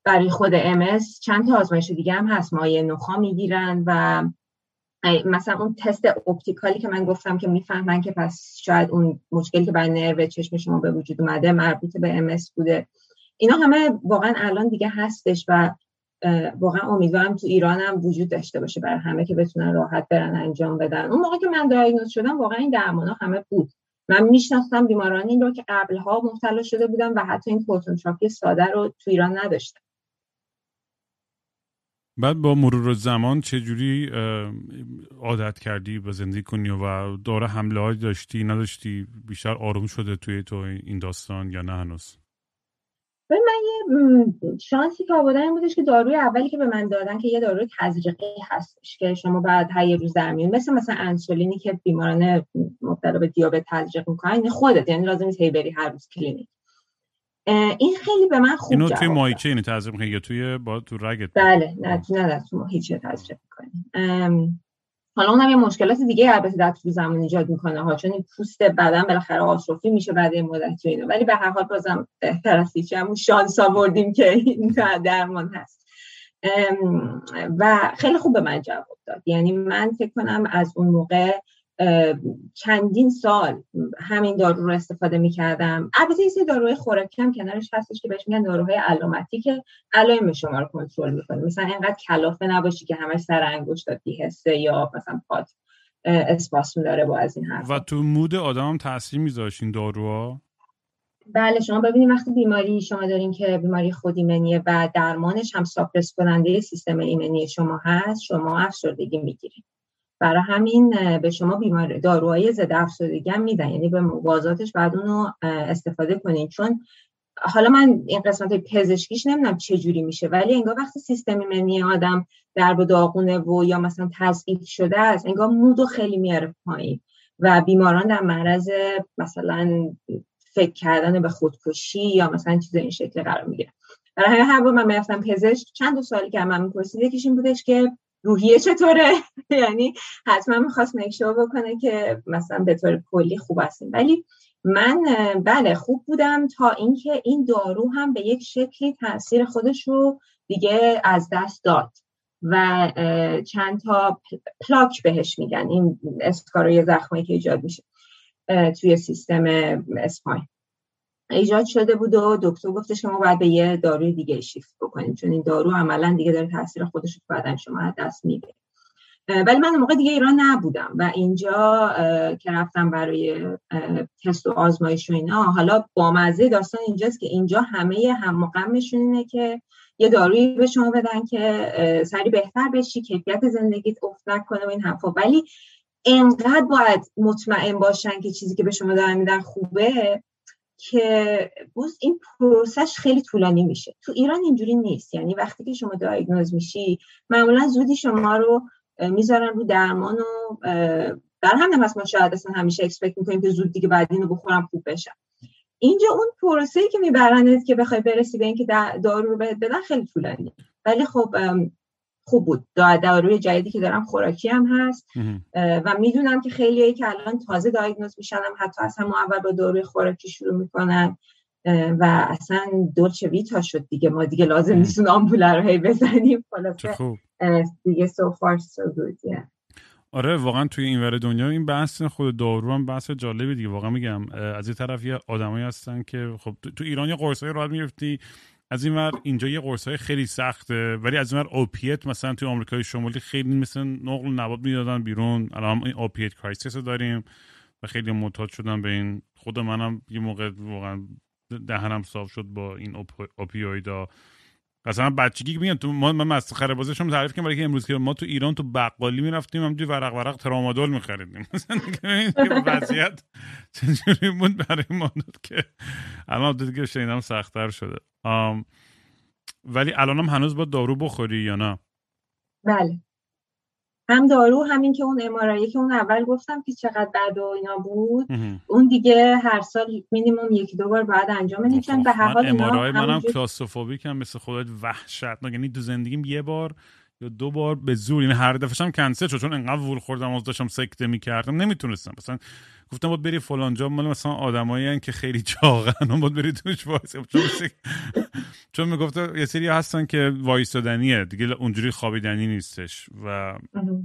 برای خود ام چند تا آزمایش دیگه هم هست. مایه نخا می‌گیرن و مثلا اون تست اپتیکالی که من گفتم که می‌فهمن که پس شاید اون مشکلی که بر نرو چشم شما به وجود اومده مربوط به ام بوده. اینا همه واقعا الان دیگه هستش و واقعا امیدوارم تو ایران هم وجود داشته باشه برای همه که بتونن راحت برن انجام بدن. اون موقع که من دایگنوز شدم واقعا این درمان همه بود. من میشناختم بیماران این رو که قبلها مبتلا شده بودن و حتی این پروتون ساده رو تو ایران نداشتن. بعد با مرور زمان چه جوری عادت کردی به زندگی کنی و داره حمله های داشتی نداشتی بیشتر آروم شده توی تو این داستان یا نه هنوز؟ من یه شانسی که آوردن این بودش که داروی اولی که به من دادن که یه داروی تزریقی هستش که شما بعد هر یه روز در میون مثل مثلا انسولینی که بیماران مبتلا به دیابت تزریق می‌کنن خودت یعنی لازم نیست هی بری هر روز کلینیک. این خیلی به من خوب اینو توی مایچه اینو تزریق می‌کنی یا توی با تو رگت؟ بله نه نه نه تو هیچ تزریق می‌کنیم. حالا اونم یه مشکلات دیگه البته در طول زمان ایجاد می‌کنه. ها چون پوست بدن بالاخره آشوفی میشه بعد این مدت اینو ولی به هر حال بازم بهتر از هیچ همون شانس آوردیم که این درمان هست. و خیلی خوب به من جواب داد. یعنی من فکر کنم از اون موقع چندین سال همین دارو رو استفاده می‌کردم. البته این داروهای خوراکی هم کنارش هستش که بهش میگن داروهای علامتی که علائم شما رو کنترل می‌کنه. مثلا اینقدر کلافه نباشی که همش سر انگشت بیهسته یا مثلا پات اسپاسم داره با از این حرف و تو مود آدم هم تاثیر میذاشت این داروها؟ بله شما ببینید وقتی بیماری شما دارین که بیماری خود ایمنیه و درمانش هم ساپرس کننده سیستم ایمنی شما هست شما افسردگی می‌گیرید. برای همین به شما بیمار داروهای ضد افسردگی هم میدن. یعنی به موازاتش بعد اونو استفاده کنین. چون حالا من این قسمت پزشکیش نمی‌دونم چه جوری میشه ولی انگار وقتی سیستم ایمنی آدم در به داغونه و یا مثلا تضعیف شده است انگار مودو خیلی میاره پایین. و بیماران در معرض مثلا فکر کردن به خودکشی یا مثلا چیز این شکل قرار می‌گیره برای همین هر من می‌رفتم پزشک چند دو سالی که من می‌پرسید یکیش این بودش که روحیه چطوره؟ [laughs] یعنی حتما می‌خواست مکشو بکنه که مثلا به طور کلی خوب هستیم. ولی من بله خوب بودم تا اینکه این دارو هم به یک شکلی تاثیر خودش رو دیگه از دست داد و چند تا پلاک بهش میگن این اسکاروی زخمایی که ایجاد میشه توی سیستم اسپاین. ایجاد شده بود و دکتر گفتش که ما باید به یه داروی دیگه شیفت بکنیم چون این دارو عملا دیگه داره تاثیر خودش رو بدن شما دست میده. ولی من موقع دیگه ایران نبودم و اینجا که رفتم برای تست و آزمایش و اینا حالا با مزه داستان اینجاست که اینجا همه هم مقامشون اینه که یه دارویی به شما بدن که سری بهتر بشی کیفیت زندگیت افت نکنه و این حرفا. ولی انقدر باید مطمئن باشن که چیزی که به شما دارن میدن خوبه که بوز این پروسش خیلی طولانی میشه. تو ایران اینجوری نیست. یعنی وقتی که شما دایگنوز میشی معمولا زودی شما رو می‌ذارن رو درمان و در همین پس ما شاید اصلا همیشه اکسپکت می‌کنیم که زود دیگه بعد اینو بخورم خوب بشم اینجا اون پروسه‌ای که میبرنت که بخوای برسی به اینکه دارو رو بهت بدن خیلی طولانی ولی خب خوب بود. داروی جدیدی که دارم خوراکی هم هست. و می‌دونم که خیلی که الان تازه دایگنوز میشن حتی اصلا اول با داروی خوراکی شروع می‌کنن و اصلا dolce vita شد دیگه. ما دیگه لازم نیست اون آمپوله رو هی بزنیم. دیگه so far so good yeah. آره واقعا توی این ور دنیا این بحث خود دارو هم بحث جالبی دیگه. واقعا میگم از یه طرف یه آدمایی هستن که خب تو ایران یه قرصای راحت می‌رفتی از این ور اینجا یه قرص های خیلی سخته ولی از این ور opiate مثلا توی آمریکای شمالی خیلی مثل نقل نبات می‌دادن بیرون. الان این opiate crisis داریم و خیلی معتاد شدن به این. خود منم یه موقع واقعا دهنم صاف شد با این اوپیویدا مثلا بچگی میگن تو ما من مسخره بازشم تعریف کنم برای که امروز که ما تو ایران تو بقالی می‌رفتیم هم توی ورق ورق ترامادول میخریدیم. [laughs] مثلا وضعیت چجوری بود برای ما که الان دیگه شنیدم سختتر شده. ولی الانم هنوز با دارو بخوری یا نه؟ بله. هم دارو همین که اون امارایی که اون اول گفتم که چقدر بد و اینا بود اون دیگه هر سال مینیمم یکی دو بار باید انجام بدیم چون به هر حال MRI منم claustrophobic هم مثل خودت وحشت یعنی تو زندگیم یه بار یا دو بار به زور یعنی هر دفعه هم کنسل شد چون انقدر وول خوردم از داشتم سکته می‌کردم نمی‌تونستم. مثلا گفتم باید بری فلان جا مال مثلا آدمایی که خیلی چاقن و باید بری توش وایس. چون چون می‌گفت یه سری هستن که وایسادنیه دیگه اونجوری خوابیدنی نیستش و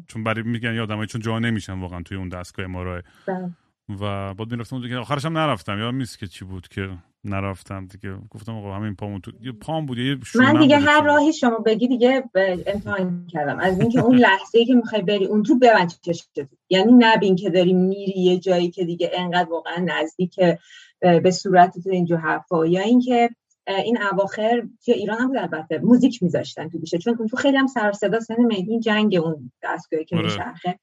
چون برای میگن یه آدمایی چون جا نمیشن واقعا توی اون دستگاه بله. و بعد می‌رفتم اونجا که آخرش هم نرفتم. یا نیست که چی بود که نرفتم. دیگه گفتم آقا همین پامون تو یه پام بود یه من دیگه هر راهی شما بگی دیگه امتحان کردم. از اینکه اون لحظه ای که می‌خوای بری اون تو ببند چشت یعنی نبین که داری میری یه جایی که دیگه انقدر واقعا نزدیک به صورت تو اینجور حرفا یا اینکه این اواخر توی ایران هم بود البته. موزیک میذاشتن تو گوشه. چون تو خیلی هم سر صدا سن میدین جنگ اون دستگاهی که آره.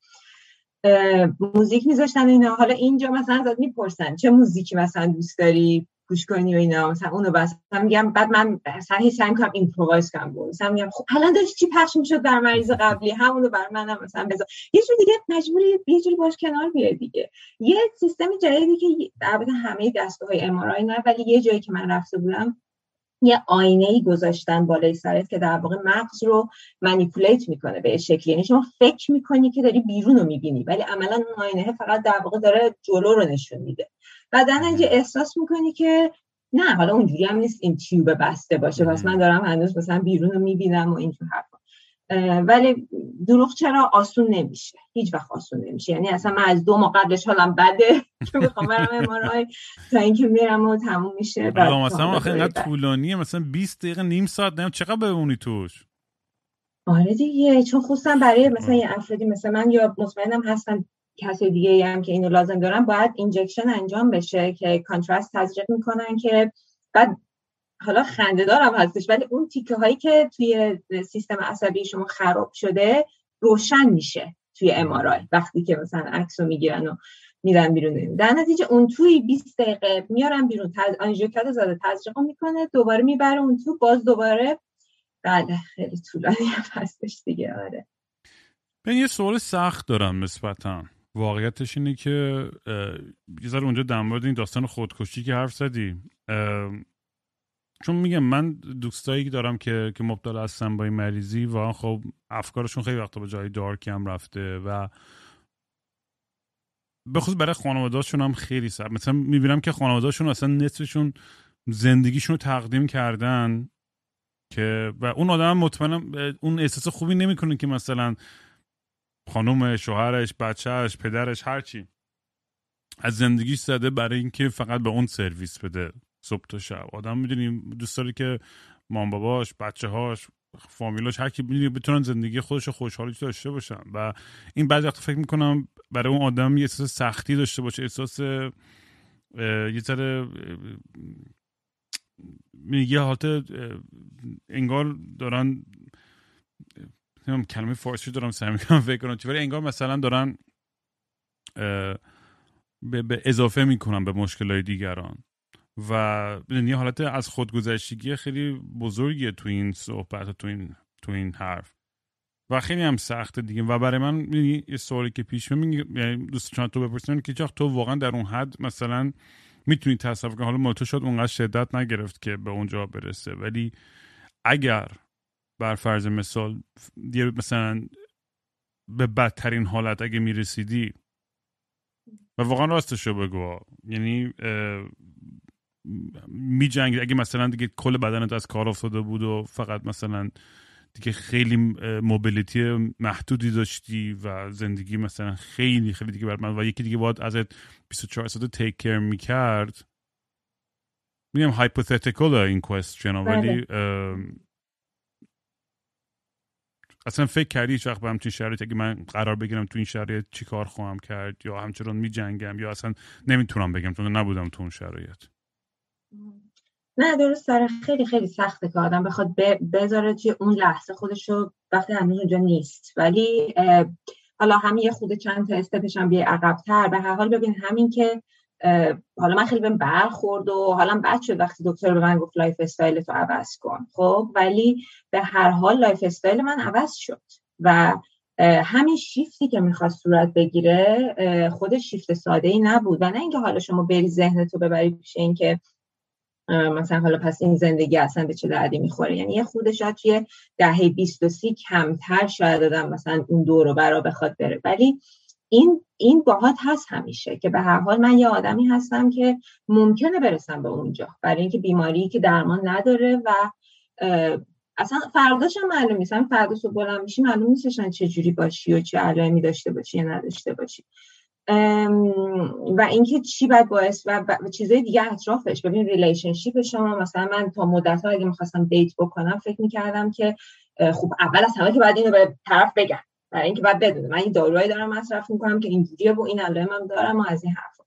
موزیک میذاشتن اینا. حالا اینجا مثلا ازت می‌پرسن چه موزیکی مثلا دوست داری گوش کنی و اینا؟ مثلا اونو بس. میگم بعد من هیچ سعی کنم improvise کنم مثلا میگم خب الان داشت چی پخش می‌شد در مریض قبلی؟ همونو بر منم مثلا بذار. یه جور دیگه مجبوری یه جوری باش کنار بیای دیگه. یه سیستم جدیدی که البته همه دستگاه های MRI نه ولی یه جایی که من رفته بودم یه آینه ای گذاشتن بالای سرت که در واقع مغز رو منیپولیت می‌کنه به شکلی. یعنی شما فکر می‌کنی که داری بیرون رو می‌بینی ولی عملا اون آینه فقط در واقع داره جلو رو نشون میده. بعدا اینجا احساس می‌کنی که نه حالا اونجوری هم نیست این تیوب بسته باشه پس من دارم هنوز مثلا بیرون رو می‌بینم و اینجور حرفا. ولی دروغ چرا آسون نمیشه؟ هیچ وقت آسون نمیشه. یعنی اصلا من از دو ماه قبلش حالم بده [laughs] چون می‌خوام برم امارای تا اینکه میرم و تموم میشه. مثلا آخه اینقدر طولانیه مثلا 20 دقیقه نیم ساعت نیم چقدر بمونی توش؟ آره دیگه چون خصوصا برای مثلا یه افرادی مثل من یا مطمئنم هستن کسی دیگه هم که اینو لازم دارن باید injection انجام بشه که contrast تزریق می‌کنن که بعد حالا خنده دارم هستش ولی اون تیکه هایی که توی سیستم عصبی شما خراب شده روشن میشه توی MRI وقتی که مثلا عکس رو می‌گیرن و میرن بیرون. در نتیجه اون توی 20 دقیقه میارن بیرون تز... آنژیوکت زده تزریق می‌کنه دوباره می‌بره اون تو باز دوباره بله خیلی طولانی هستش دیگه آره. من یه سوال سخت دارم نسبتا. واقعیتش اینه که یه ذره اونجا در مورد این داستان خودکشی که حرف زدی چون میگم من دوستایی دارم که که مبتلا هستن با این مریضی و خب افکارشون خیلی وقتا به جای دارکی هم رفته و به خصوص برای خانوادهاشون هم خیلی سر مثلا می‌بینم که خانوادهاشون اصلا نصفشون زندگیشون رو تقدیم کردن که و اون آدم مطمئنم اون احساس خوبی نمی‌کنه که مثلا خانم شوهرش بچهش پدرش هرچی از زندگیش زده برای اینکه فقط به اون سرویس بده. صبح تا شب. آدم می‌دونیم دوست داره که مام باباش بچه هاش فامیلاش هر کی بتونن زندگی خودش خوشحالی داشته باشن. و این بعضی وقت فکر می‌کنم برای اون آدم یه احساس سختی داشته باشه احساس یه ذره یه حالت انگار دارن کلمه فارسی دارم سعی می‌کنم فکر کنم ولی انگار مثلا دارن به اضافه می‌کنن به مشکلات دیگران. و یه حالت از خودگذشتگی خیلی بزرگیه تو این صحبت تو این تو این حرف. و خیلی هم سخته دیگه. و برای من یه سوالی که پیش میاد یعنی دوست چند تو بپرسن که چاق تو واقعا در اون حد مثلا می‌تونی تصور کنی؟ حالا ما تو شاید اونقدر شدت نگرفت که به اونجا برسه. ولی اگر بر فرض مثال مثلا به بدترین حالت اگه می‌رسیدی و واقعا راستش رو بگو. یعنی می جنگ اگه مثلا دیگه کل بدنت از کار افتاده بود و فقط مثلا دیگه خیلی موبیلیتی محدودی داشتی و زندگی مثلا خیلی خیلی دیگه بر من و یکی دیگه باید ازت 24 ساعت تیک کیر می‌کرد. میگم هایپوتتیکال این ولی بله. اصلا فکر کردی هیچ وقت به همچین شرایط اگه من قرار بگیرم تو این شرایط چی کار خواهم کرد یا همچنان می جنگم یا اصلا نمی‌تونم بگم چون نبودم تو اون شرایط. نه درست داره خیلی خیلی سخته که آدم بخواد بذاره توی اون لحظه خودشو وقتی هنوز اونجا نیست. ولی حالا همین یه خود چند تا step ش هم بیه عقبتر. به هر حال ببین همین که حالا من خیلی بهم برخورد و حالا بد شد وقتی دکتر به من گفت lifestyle تو عوض کن. خب ولی به هر حال lifestyle من عوض شد. و همین شیفتی که می‌خواست صورت بگیره خود شیفت ساده ای نبود. و نه اینکه حالا شما بری ذهن تو ببری پیش اینکه مثلا حالا پس این زندگی اصلا به چه دردی می‌خوره؟ یعنی یه خودش شاید توی دهه 20 و سی کمتر شاید دادم مثلا اون دور و برا بخواد بره. ولی این این باهات هست همیشه که به هر حال من یه آدمی هستم که ممکنه برسم به اونجا برای اینکه بیماری که درمان نداره و اصلا فرداش هم معلوم نیست. هم فردا صبح بلند میشی معلوم نیستش چه جوری باشی و چه علائمی داشته باشی یا نداشته باشی. و اینکه چی باید باعث و, و چیزای دیگه اطرافش. ببین relationship شما مثلا من تا مدت ها اگه می‌خواستم date بکنم فکر می‌کردم که خب اول از همه که باید اینو به طرف بگم. برای اینکه باید بدونه. من این داروهایی دارم مصرف می‌کنم که اینجوریه و این علائم هم دارم و از این حرف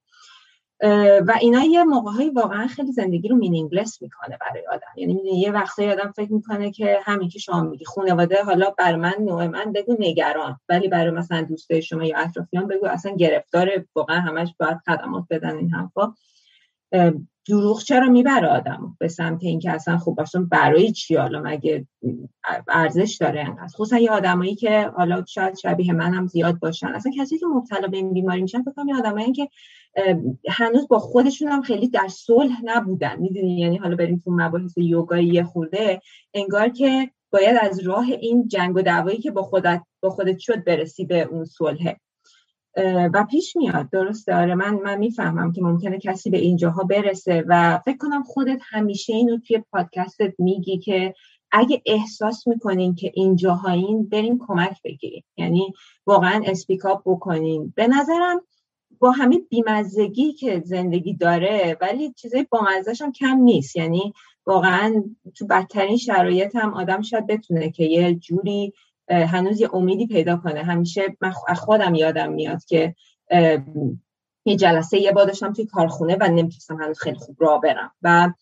و اینا یه موقعهایی واقعا خیلی زندگی رو meaningless می‌کنه برای آدم. یعنی یه وقتی آدم فکر می‌کنه که همین که شما میگی خانواده حالا برای من نوع من بگو نگران ولی برای مثلا دوستای شما یا اطرافیان بگو اصلا گرفتار واقعا همش باید خدمات بدن این حرفا. دروغ چرا می‌بره آدم به سمت اینکه اصلا خوب اصلا برای چی حالا مگه ارزش داره انقدر؟ خصوصا یه آدمایی که حالا شاید شبیه من هم زیاد باشن. اصلا کسی که مبتلا به این بیماری میشن فکر کنم آدمایی که هنوز با خودشون هم خیلی در صلح نبودن. می‌دونی؟ یعنی حالا بریم تو مباحث یوگایی یه خورده انگار که باید از راه این جنگ و دعوایی که با خودت با خودت شد برسی به اون صلحه و پیش میاد درست داره من من می‌فهمم که ممکنه کسی به اینجاها برسه و فکر کنم خودت همیشه اینو توی پادکستت میگی که اگه احساس می‌کنین که اینجاهایین برین کمک بگیرین یعنی واقعا اسپیکاپ بکنین. به نظرم با همه بیمزگی که زندگی داره ولی چیزای بامزش هم کم نیست. یعنی واقعا تو بدترین شرایط هم آدم شاید بتونه که یه جوری هنوز یه امیدی پیدا کنه. همیشه من خودم یادم میاد که یه جلسه یه با داشتم توی کارخونه و نمی‌تونستم هنوز خیلی خوب راه برم. و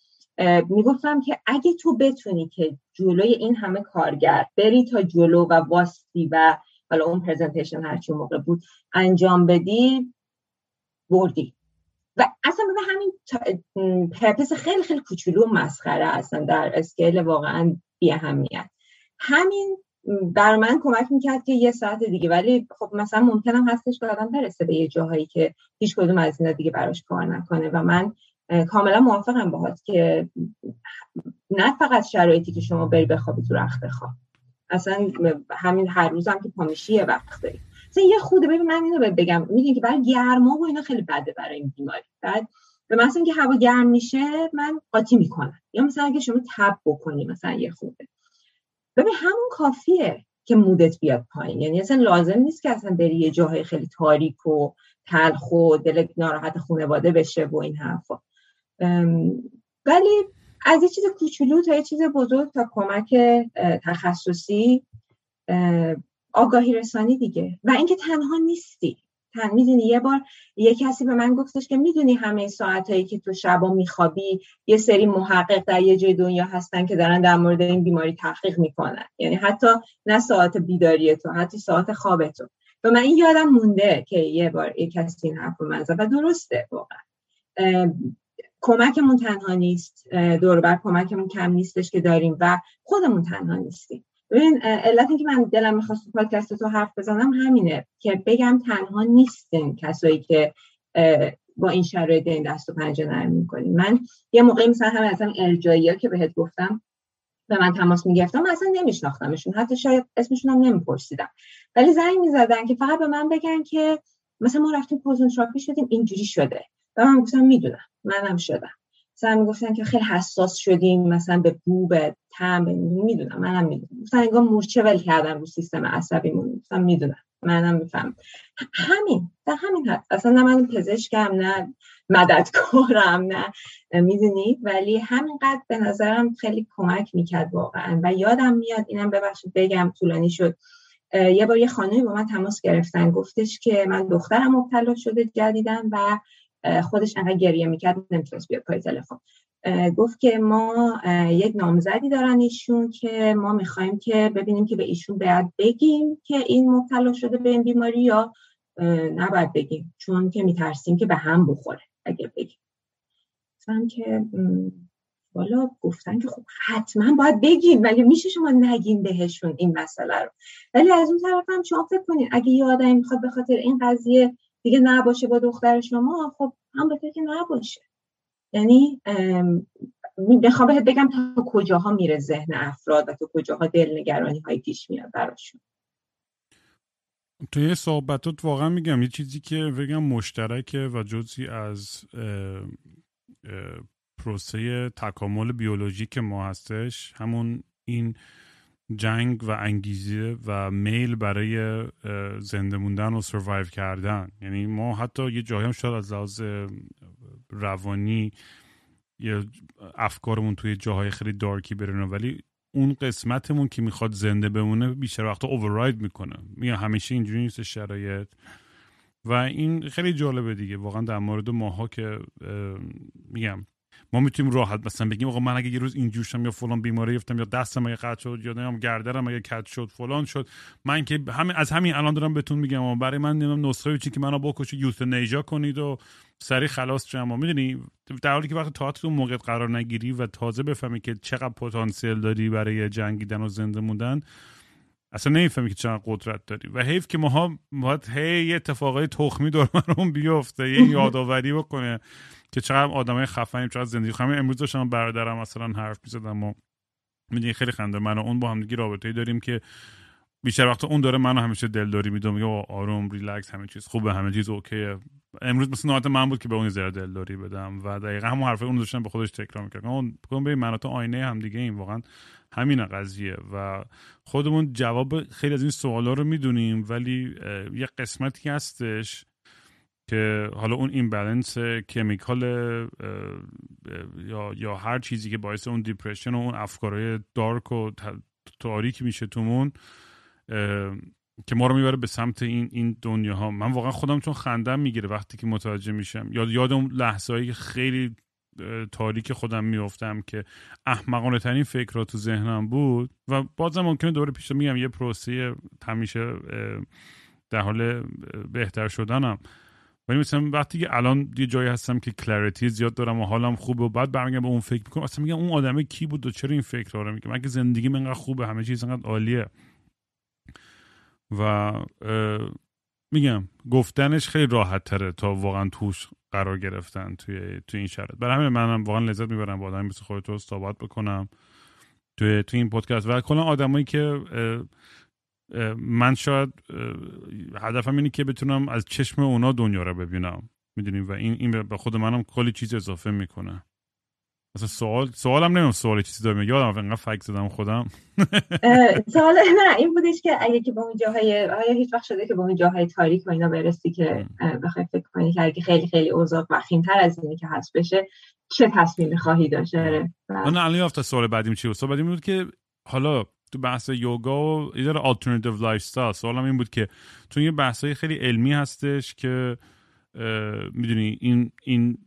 می‌گفتم که اگه تو بتونی که جلوی این همه کارگر بری تا جلو و واستی و حالا اون پرزنتیشن هرچی موقع بود انجام بدی بردی. و اصلا به همین پرپس خیلی خیلی کوچولو مسخره اصلا در اسکیل واقعا بی اهمیت همین بر من کمک می‌کرد که یه ساعت دیگه. ولی خب مثلا ممکنم هستش که آدم برسه به یه جاهایی که هیچ کدوم از اینا دیگه براش کار نکنه. و من کاملا موافقم باهات که نه فقط شرایطی که شما بری بخوابی تو رخت خواب اصلا همین هر روزم که پامیشی یه وقت داری. مثلا یه خوده ببین من اینو بگم. می‌دونی که برای گرما و اینا خیلی بده برای این بیماری. بعد به مثلا که هوا گرم میشه من قاطی می‌کنم. یا مثلا اگه شما تب بکنی مثلا یه خوده ببین همون کافیه که مودت بیاد پایین. یعنی اصلا لازم نیست که اصلا بری یه جاهای خیلی تاریک و تلخ و دل ناراحت خانواده بشه و این حرفا. ولی از یه چیز کوچولو تا یه چیز بزرگ تا کمک تخصصی آگاهی رسانی دیگه. و اینکه تنها نیستی. می‌دونی یه بار یه کسی به من گفتش که می‌دونی همه ساعتهایی که تو شبا میخوابی یه سری محقق در یه جای دنیا هستن که دارن در مورد این بیماری تحقیق می‌کنن. یعنی حتی نه ساعت بیداری تو حتی ساعت خواب تو. و من این یادم مونده که یه بار یه کسی این حرف رو و درسته واقعا. کمکمون تنها نیست. دوربر کمکمون کم نیستش که داریم و خودمون تنها نیستیم. ببین علت اینکه من دلم می‌خواست پادکست تو حرف بزنم همینه که بگم تنها نیستیم کسایی که با این شرایط این دست و پنجه نرم می‌کنیم من یه موقعی مثلا همه اصلا ارجایی که بهت گفتم به من تماس می‌گفتم اصلا نمیشناختمشون. حتی شاید اسمشون هم نمیپرسیدم. ولی زنگ می‌زدن که فقط به من بگن که مثلا ما رفتیم پوزنتراپی شدیم اینجوری شده. و من گفتم می‌دونم منم شدم. مثلا می‌گفتن که خیلی حساس شدیم مثلا به بو به تم می‌دونم منم می‌دونم. مثلا انگار مورچه ول کردن رو سیستم عصبیمون. مثلا می‌دونم منم میفهم. همین در همین حد. اصلا نه من پزشکم نه مددکارم نه می‌دونید ولی همینقدر به نظرم خیلی کمک می‌کرد واقعا. و یادم میاد اینم ببخشید بگم طولانی شد. یه بار یه خانمی با من تماس گرفتن. گفتش که من دخترم مبتلا شده جدیدن و خودش انقدر گریه می‌کرد نمی‌تونست بیاد پای تلفن. گفت که ما یک نامزدی دارن ایشون که ما می‌خوایم که ببینیم که به ایشون باید بگیم که این مبتلا شده به این بیماری یا نباید بگیم. چون که میترسیم که به هم بخوره اگه بگیم. مثلا که والا گفتن که خب حتما باید بگیم ولی میشه شما نگین بهشون این مسئله رو. ولی از اون طرف هم شما فکر کنید اگه یه آدمی می‌خواد به خاطر این قضیه دیگه نباشه با دختر شما خب هم بهتر که نباشه. یعنی بخوام بهت بگم تا کجاها میره ذهن افراد و تا کجاها دلنگرانی های پیش میاد براشون. توی صحبتات واقعا میگم یه چیزی که بگم مشترکه و جزی از پروسه تکامل بیولوژیک ما هستش. همون این جنگ و انگیزه و میل برای زنده موندن و سروایو کردن. یعنی ما حتی یه جایی هم شاید از لحاظ روانی یا افکارمون توی جاهای خیلی دارکی برن ولی اون قسمتمون که می‌خواد زنده بمونه بیشتر وقتا اوورراید می‌کنه. میگم همیشه اینجوری نیست شرایط. و این خیلی جالبه دیگه. واقعا در مورد ماها که میگم ما می‌تونیم راحت مثلا بگیم آقا من اگه یه روز اینجور شم یا فلان بیماری گرفتم یا دستم اگه قطع شد یا نمی‌دونم گردرم اگه کت شد فلان شد. من که همین از همین الان دارم بهتون میگم برای من نمی‌دونم نسخه چی که منو بکشه نیجا کنید و سری خلاص شما می‌دونی؟ در حالی که وقتی تا اون موقع قرار نگیری و تازه بفهمی که چقدر پتانسیل داری برای جنگیدن و زنده موندن اصلا نمی‌فهمی که چقدر قدرت داری. و حیف که ماها باید هی اتفاقای تخمی دور بیفته یه یادآوری بکنه. که چقدر آدمای خفنیم چقدر زندگی همین امروز داشتم برادرم مثلا حرف می‌زدم و می‌دونی خیلی خنده. من و اون با هم دیگه رابطه داریم که بیشتر وقت اون داره منو همیشه دلداری میده. میگه آروم ریلکس همه چیز خوبه همه چیز اوکیه. امروز مثلا نوبت من بود که به اون زیاد دلداری بدم و دقیقا همون حرفه اون داشتم به خودش تکرار می‌کردم. اون بگم ببین من تو آینه هم دیگه این واقعا همین قضیه و خودمون جواب خیلی از این سوالا رو می‌دونیم ولی یه قسمتی هستش که حالا اون این بالانس کمیکال یا یا هر چیزی که باعث اون دیپرشن و اون افکارهای دارک و تاریک میشه تومون که ما رو می‌بره به سمت این این دنیا ها من واقعا خودم چون خندم می‌گیره وقتی که متوجه میشم. یاد یاد اون لحظه که خیلی تاریک خودم میفتم که احمقانه ترین فکر تو ذهنم بود و بازم ممکنه دوباره پیش میگم یه پروسه همیشه در حال بهتر شدنم. ولی مثلا وقتی که الان یه جایی هستم که کلریتی زیاد دارم و حالم خوبه و بعد برمیگردم به اون فکر می‌کنم اصلا میگم اون آدمه کی بود و چرا این فکر رو میگه؟ من که زندگی من انقدر خوبه همه چیز انقدر عالیه. و میگم گفتنش خیلی راحت تره تا واقعا توش قرار گرفتن توی توی این شرط برای همین منم واقعا لذت می‌برم با آدمی مثل خودت صحبت بکنم توی توی این پادکست. و کلا آدمایی که من شاید هدفم اینه که بتونم از چشم اونا دنیا رو ببینم. می‌دونیم و این این به خود منم کلی چیز اضافه می‌کنه. مثلا سوال سوالم نمیم سوال چیزی دارم یادم انقدر فکر زدم خودم. سوال نه این بودش که اگه که به اون جاهای آیا هیچ وقت شده که به اون جاهای تاریک و اینا برسی که بخوای فکر کنی که اگه خیلی خیلی اوضاع وخیمتر از اینی که هست بشه چه تصمیمی خواهی داشت؟ آره. نه الان یافت سوال بعدیم چی بود؟ سوال بعدیم بود که حالا تو بحث یوگا و other alternative lifestyle سوالم این بود که تو یه بحثای خیلی علمی هستش که می‌دونی این این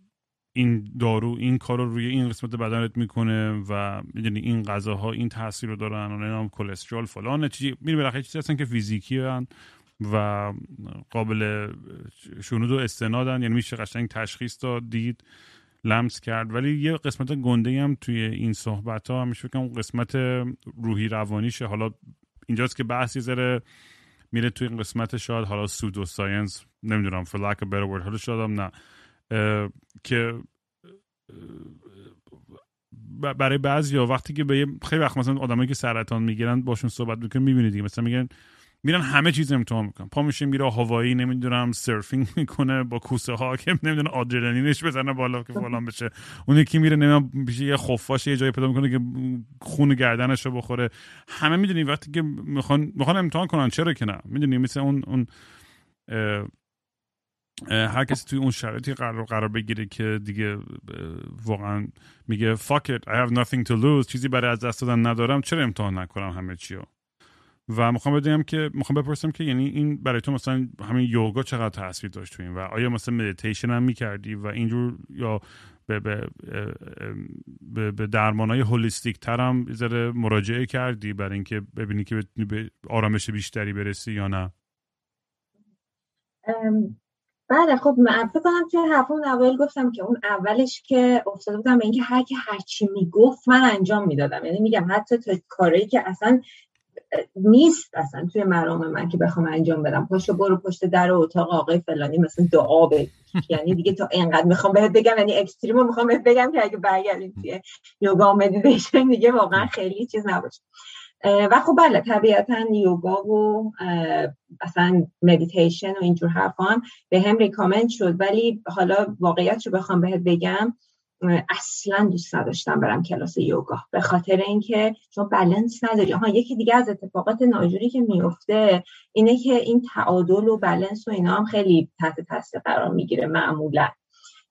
این دارو این کار رو روی این قسمت بدنت می‌کنه و می‌دونی این غذاها این تاثیر رو دارن و نام کلسترول فلان چیزی می‌دونی بالاخره چیزی هستن که فیزیکی هن و قابل شنود و استنادن یعنی میشه قشنگ تشخیص داد دید. لمس کرد. ولی یه قسمت گنده هم توی این صحبت ها همیشه فکر اون قسمت روحی روانیشه. حالا اینجاست که بحثی ذره میره توی این قسمت شاید حالا سودو ساینس نمی‌دونم for lack of better word. حالا شاید هم نه. که برای بعضی ها وقتی که به خیلی وقت مثلا آدمایی که سرطان می‌گیرن باشون صحبت می‌کنن می‌بینید دیگه. مثلا میگن میرن همه چیز امتحان می‌کنن. پا میشه میره هوایی نمی‌دونم سرفینگ می‌کنه با کوسه ها که نمی‌دونه آدرنالینش بزنه بالا که فلان بشه. اون یکی میره نمی‌دونم میشه یه خفاش یه جایی پیدا می‌کنه که خون گردنش رو بخوره. همه می‌دونی وقتی که می‌خوان می‌خوان امتحان کنن چرا که نه؟ می‌دونی مثل اون اون هر کسی توی اون شرایطی قرار قرار بگیره که دیگه واقعا میگه fuck it I have nothing to lose. چیزی برای از دست دادن ندارم چرا امتحان نکنم همه چی و می‌خوام بدونم که می‌خوام بپرسم که یعنی این برای تو مثلا همین یوگا چقدر تاثیر داشت تو این؟ و آیا مثلا مدیتیشن هم می‌کردی و اینجور یا به به به, به درمان های هولیستیک تر هم ذره مراجعه کردی برای اینکه ببینی که به آرامش بیشتری برسی یا نه؟ بله خب کنم که حرفون اول گفتم که اون اولش که افتاده بودم به اینکه هر کی هر چی می‌گفت من انجام می‌دادم. یعنی میگم حتی تا کاری که اصلا نیست اصلا توی مرام من که بخوام انجام بدم. پاشو برو پشت در اتاق آقای فلانی مثلا دعا بگی [laughs] یعنی دیگه تا اینقدر می‌خوام بهت بگم یعنی extreme و می‌خوام بهت بگم که اگه برگردیم توی یوگا و مدیتیشن دیگه واقعا خیلی چیز نباشه. و خب بله طبیعتا یوگا و اصلا مدیتیشن و اینجور حرفا هم بهم recommend شد. ولی حالا واقعیت رو بخوام بهت بگم اصلا دوست نداشتم برم کلاس یوگا به خاطر اینکه چون بلنس نداری. ها یکی دیگه از اتفاقات ناجوری که میفته اینه که این تعادل و بلنس و اینا هم خیلی تحت تاثیر قرار می‌گیره معمولا.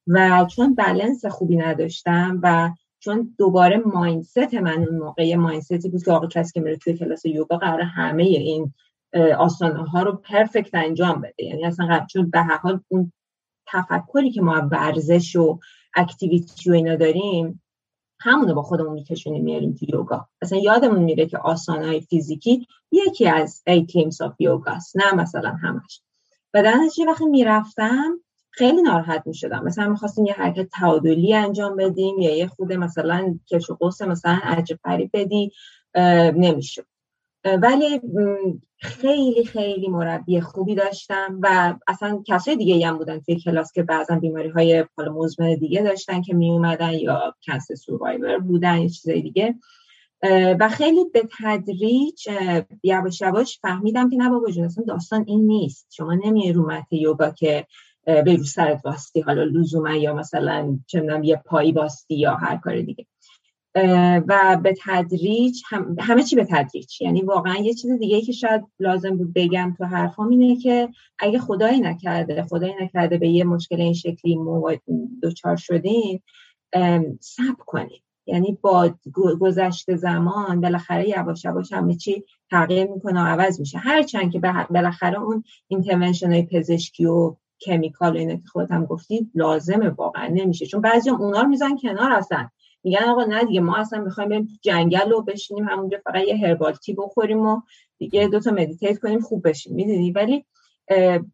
و چون بلنس خوبی نداشتم و چون دوباره mindset من اون موقع mindset ی بود که آقا کسی که میره توی کلاس یوگا قراره همه این آسانا ها رو perfect انجام بده. یعنی اصلا چون به هر حال اون تفکری که ما ورزش و activity و اینا داریم همونو با خودمون میکشونیم میاریم تو یوگا. مثلا یادمون میره که آساناهای فیزیکی یکی از eight limbs of yoga ست نه مثلا همش. و در نتیجه وقتی می‌رفتم خیلی ناراحت می‌شدم. مثلا می‌خواستیم یه حرکت تعادلی انجام بدیم یا یه خود مثلا کش و قوس مثلا عجب بدی نمی‌شد. ولی خیلی خیلی مربی خوبی داشتم و اصلا کسای دیگه هم بودن توی کلاس که بعضا بیماری های مزمن دیگه داشتن که می اومدن یا کنسر سوروایور بودن یا چیزای دیگه. و خیلی به تدریج یواش یواش فهمیدم که نه بابا جون اصلا داستان این نیست. شما نمیای رو یوگا که به رو سرت واستی حالا لزوما یا مثلا چه یه پایی باستی یا هر کار دیگه. و به تدریج همه چی به تدریج. یعنی واقعا یه چیز دیگه که شاید لازم بود بگم تو حرفام اینه که اگه خدایی نکرده خدایی نکرده به یه مشکل این شکلی دوچار شدین سب کنید یعنی با گذشت زمان بالاخره یواش یواش همه چی تغییر می‌کنه و عوض میشه. هرچند که بالاخره اون intervention های پزشکی و chemical و اینا که خودت هم گفتی لازمه واقعا نمیشه. چون بعضی اونا رو میزن کنار هستن میگن آقا نه دیگه ما اصلا می‌خوایم بریم جنگل رو بشینیم همونجا فقط یه herbal tea بخوریم و دیگه دوتا meditate کنیم خوب بشیم می‌دونی؟ ولی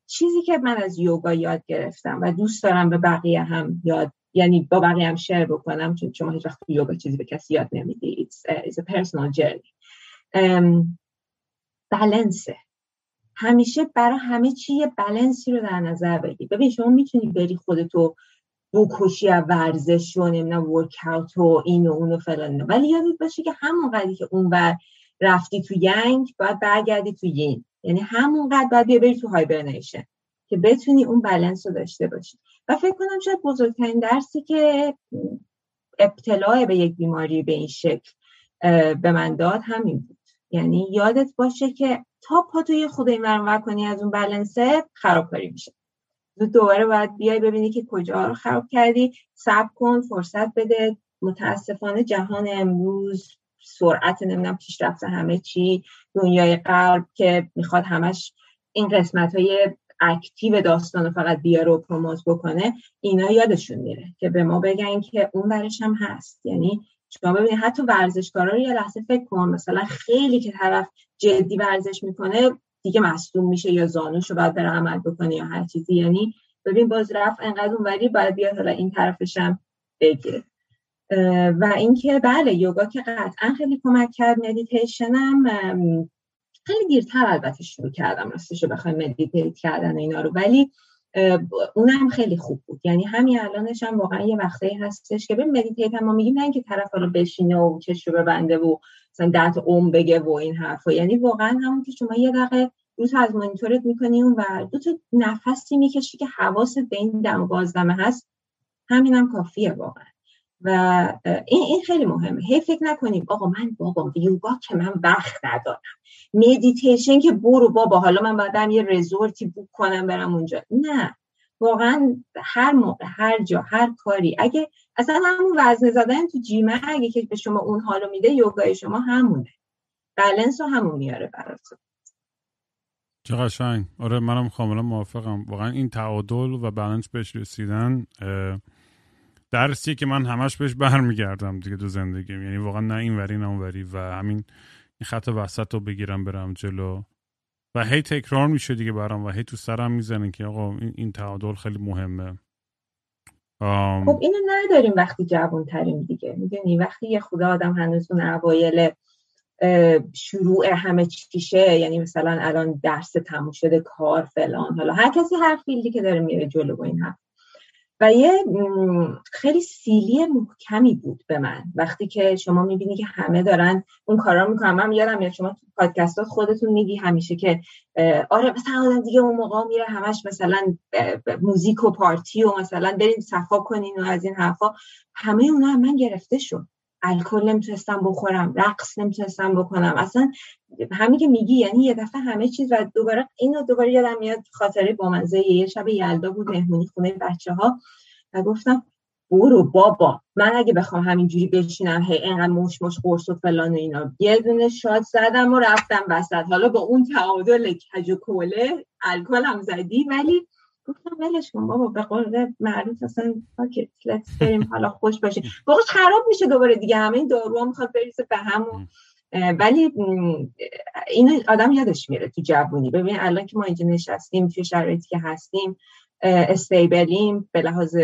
چیزی که من از یوگا یاد گرفتم و دوست دارم به بقیه هم یاد یعنی با بقیه هم share بکنم چون شما هیچ وقت یوگا چیزی به کسی یاد نمیدی. It's, it's a personal journey. بلنسه همیشه برای همه چی یه بلنسی رو در نظر بگیر. ببین شما می‌تونی بری خودتو بکشی از ورزش و نمی‌دونم workout و این و اون و فلان ولی یادت باشه که همون قدری که اون ور رفتی تو یانگ باید برگردی تو یین یعنی همون قد باید بیا بری تو hibernation که بتونی اون بلنس رو داشته باشی. و فکر کنم شاید بزرگترین درسی که ابتلا به یک بیماری به این شکل به من داد همین بود. یعنی یادت باشه که تا پا توی خود این کنی از اون بلنسه خرابکاری میشه. دوباره باید بیای ببینی که کجا رو خراب کردی. صبر کن فرصت بده. متاسفانه جهان امروز سرعت نمی‌دونم پیشرفت همه چی دنیای غرب که می‌خواد همش این قسمت های اکتیو داستان رو فقط بیاره و پروموت بکنه اینا یادشون میره که به ما بگن که اون برش هم هست. یعنی شما ببینید حتی ورزشکارا رو یه لحظه فکر کن مثلا خیلی که طرف جدی ورزش می‌کنه دیگه مصدوم میشه یا زانوش رو باید بره عمل بکنه یا هر چیزی. یعنی ببین باز رفت انقدر اونوری باید بیاد حالا این طرفشم بگیره و اینکه بله یوگا که قطعا خیلی کمک کرد. مدیتیشنم خیلی دیرتر البته شروع کردم راستش رو بخوای meditate کردن اینا رو. ولی اونم خیلی خوب بود. یعنی همین الانش هم واقعا یه وقتی هستش که به meditate هم ما میگیم نه اینکه طرف حالا بشینه و چش رو ببنده و مثلا ده اوم بگه و این حرفا. یعنی واقعا همون که شما یه دقیقه tab از مانیتورت می‌کنی و دو تا نفسی می‌کشی که حواست به این دم بازدمه هست. همینم کافیه واقعا. و این این خیلی مهمه. هی فکر نکنیم آقا من بابا یوگا که من وقت ندارم. مدیتیشن که برو بابا حالا من بعدم یه resort ی book کنم برم اونجا. نه. واقعا هر موقع هر جا هر کاری. اگه اصلا همون وزن زدن تو جیمه اگه که به شما اون حالو میده یوگای شما همونه. بلنس رو همون میاره براتون. چه قشنگ. آره منم کاملا موافقم. واقعا این تعادل و بالانس بهش رسیدن درسیه که من همش بهش برمیگردم دیگه تو زندگیم. یعنی واقعا نه این وری نه اون وری. و همین این خط وسط رو بگیرم برم جلو. و هی تکرار میشه دیگه برام و هی تو سرم می‌زنه که آقا این, تعادل خیلی مهمه. آم... خب اینو نداریم وقتی جوان تریم دیگه. می‌دونی وقتی یه خدا آدم هنوز اون اوایل شروع همه چیشه یعنی مثلا الان درس تموم شده کار فلان حالا هر کسی هر فیلدی که داره میره جلو با این حرف و یه خیلی سیلی محکمی بود به من. وقتی که شما می‌بینی که همه دارن اون کارا می‌کنن من یادم میاد شما تو پادکستات خودتون میگی همیشه که آره مثلا آدم دیگه اون موقع میره همش مثلا موزیک و پارتی و مثلا برین صفا کنین و از این حرفا. همه اونا من گرفته شد. الکل نمی‌تونستم بخورم رقص نمی‌تونستم بکنم. اصلا همین که میگی یعنی یه دفعه همه چیز و دوباره اینو دوباره یادم میاد خاطره با منزه یه شب یلدا بود مهمونی خونه بچه ها و گفتم برو بابا من اگه بخوام همینجوری بشینم هی اینقدر مش مش قرص و فلان و اینا. یه دونه شاد زدم و رفتم وسط. حالا با اون تعادل کج و کوله الکل هم زدی ولی گفتم ولش کن بابا به قول معروف اصلا پاکت لتس [laughs] بریم حالا خوش باشه باقش خراب میشه دوباره دیگه همه این دارو می‌خواد بریزه به همون. ولی اینو آدم یادش میره تو جوونی. ببین الان که ما اینجا نشستیم توی شرایطی که هستیم استیبلیم به لحاظ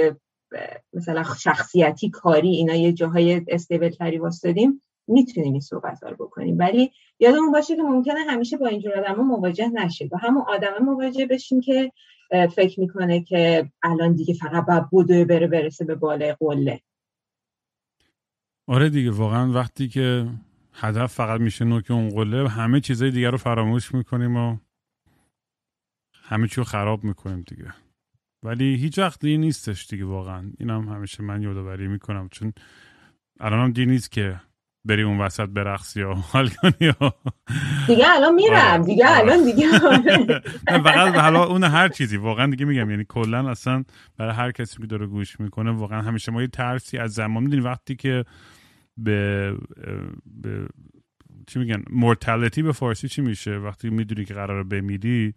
مثلا شخصیتی کاری اینا یه جاهای استیبل تری واسدیم می‌تونیم این صحبت رو بکنیم. ولی یادمون باشه که ممکنه همیشه با اینجور آدم مواجه نشید و همون آدم مواجه بشیم که فکر می‌کنه که الان دیگه فقط باید بودو بره برسه به بالای قله. آره دیگه واقعا وقتی که هدف فقط میشه نوک اون قله همه چیزای دیگر رو فراموش می‌کنیم و همه چی رو خراب می‌کنیم دیگه. ولی هیچ وقت نیستش دیگه واقعا. اینم همیشه من یادآوری می‌کنم چون الان هم نیست که بری اون وسط برقصی یا حال کنی دیگه الان میرم آره. دیگه آره. الان دیگه. [laughs] فقط حالا اون هر چیزی واقعا دیگه میگم یعنی کلا اصلا برای هر کسی که داره گوش می‌کنه واقعا همیشه ما یه ترسی از زمان می‌دونی وقتی که به, به چی میگن مورتالیتی به فارسی چی میشه؟ وقتی می‌دونی که قراره بمیری.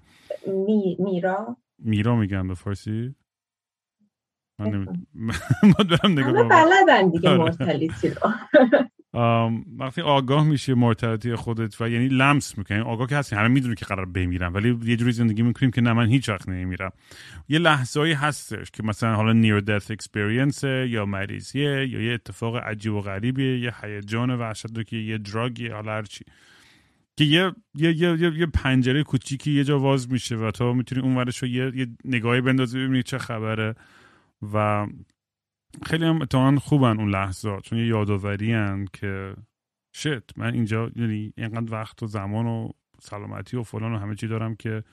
می، میرا. میرا میگن به فارسی؟ من [laughs] دارم نگاه بلدن دیگه مورتالیتی رو. [laughs] وقتی آگاه میشه mortality خودت و یعنی لمس می‌کنی آگاه که هستی همه می‌دونی که قرار بمیرم ولی یه جوری زندگی می‌کنیم که نه من هیچ وقت نمیرم یه لحظه هستش که مثلا حالا near death experience یا مریضیه یا یه اتفاق عجیب و غریبیه یه هیجان که یه drug ی حالا هرچی که یه یه یه یه, پنجره کوچیکی یه جا واز میشه و تو می‌تونی اونورش رو یه, یه نگاهی بندازی ببینی چه خبره. و خیلی هم اتفاقا خوبن اون لحظات چون یه یادآوری که شت من اینجا یعنی اینقدر وقت و زمان و سلامتی و فلان و همه چی دارم که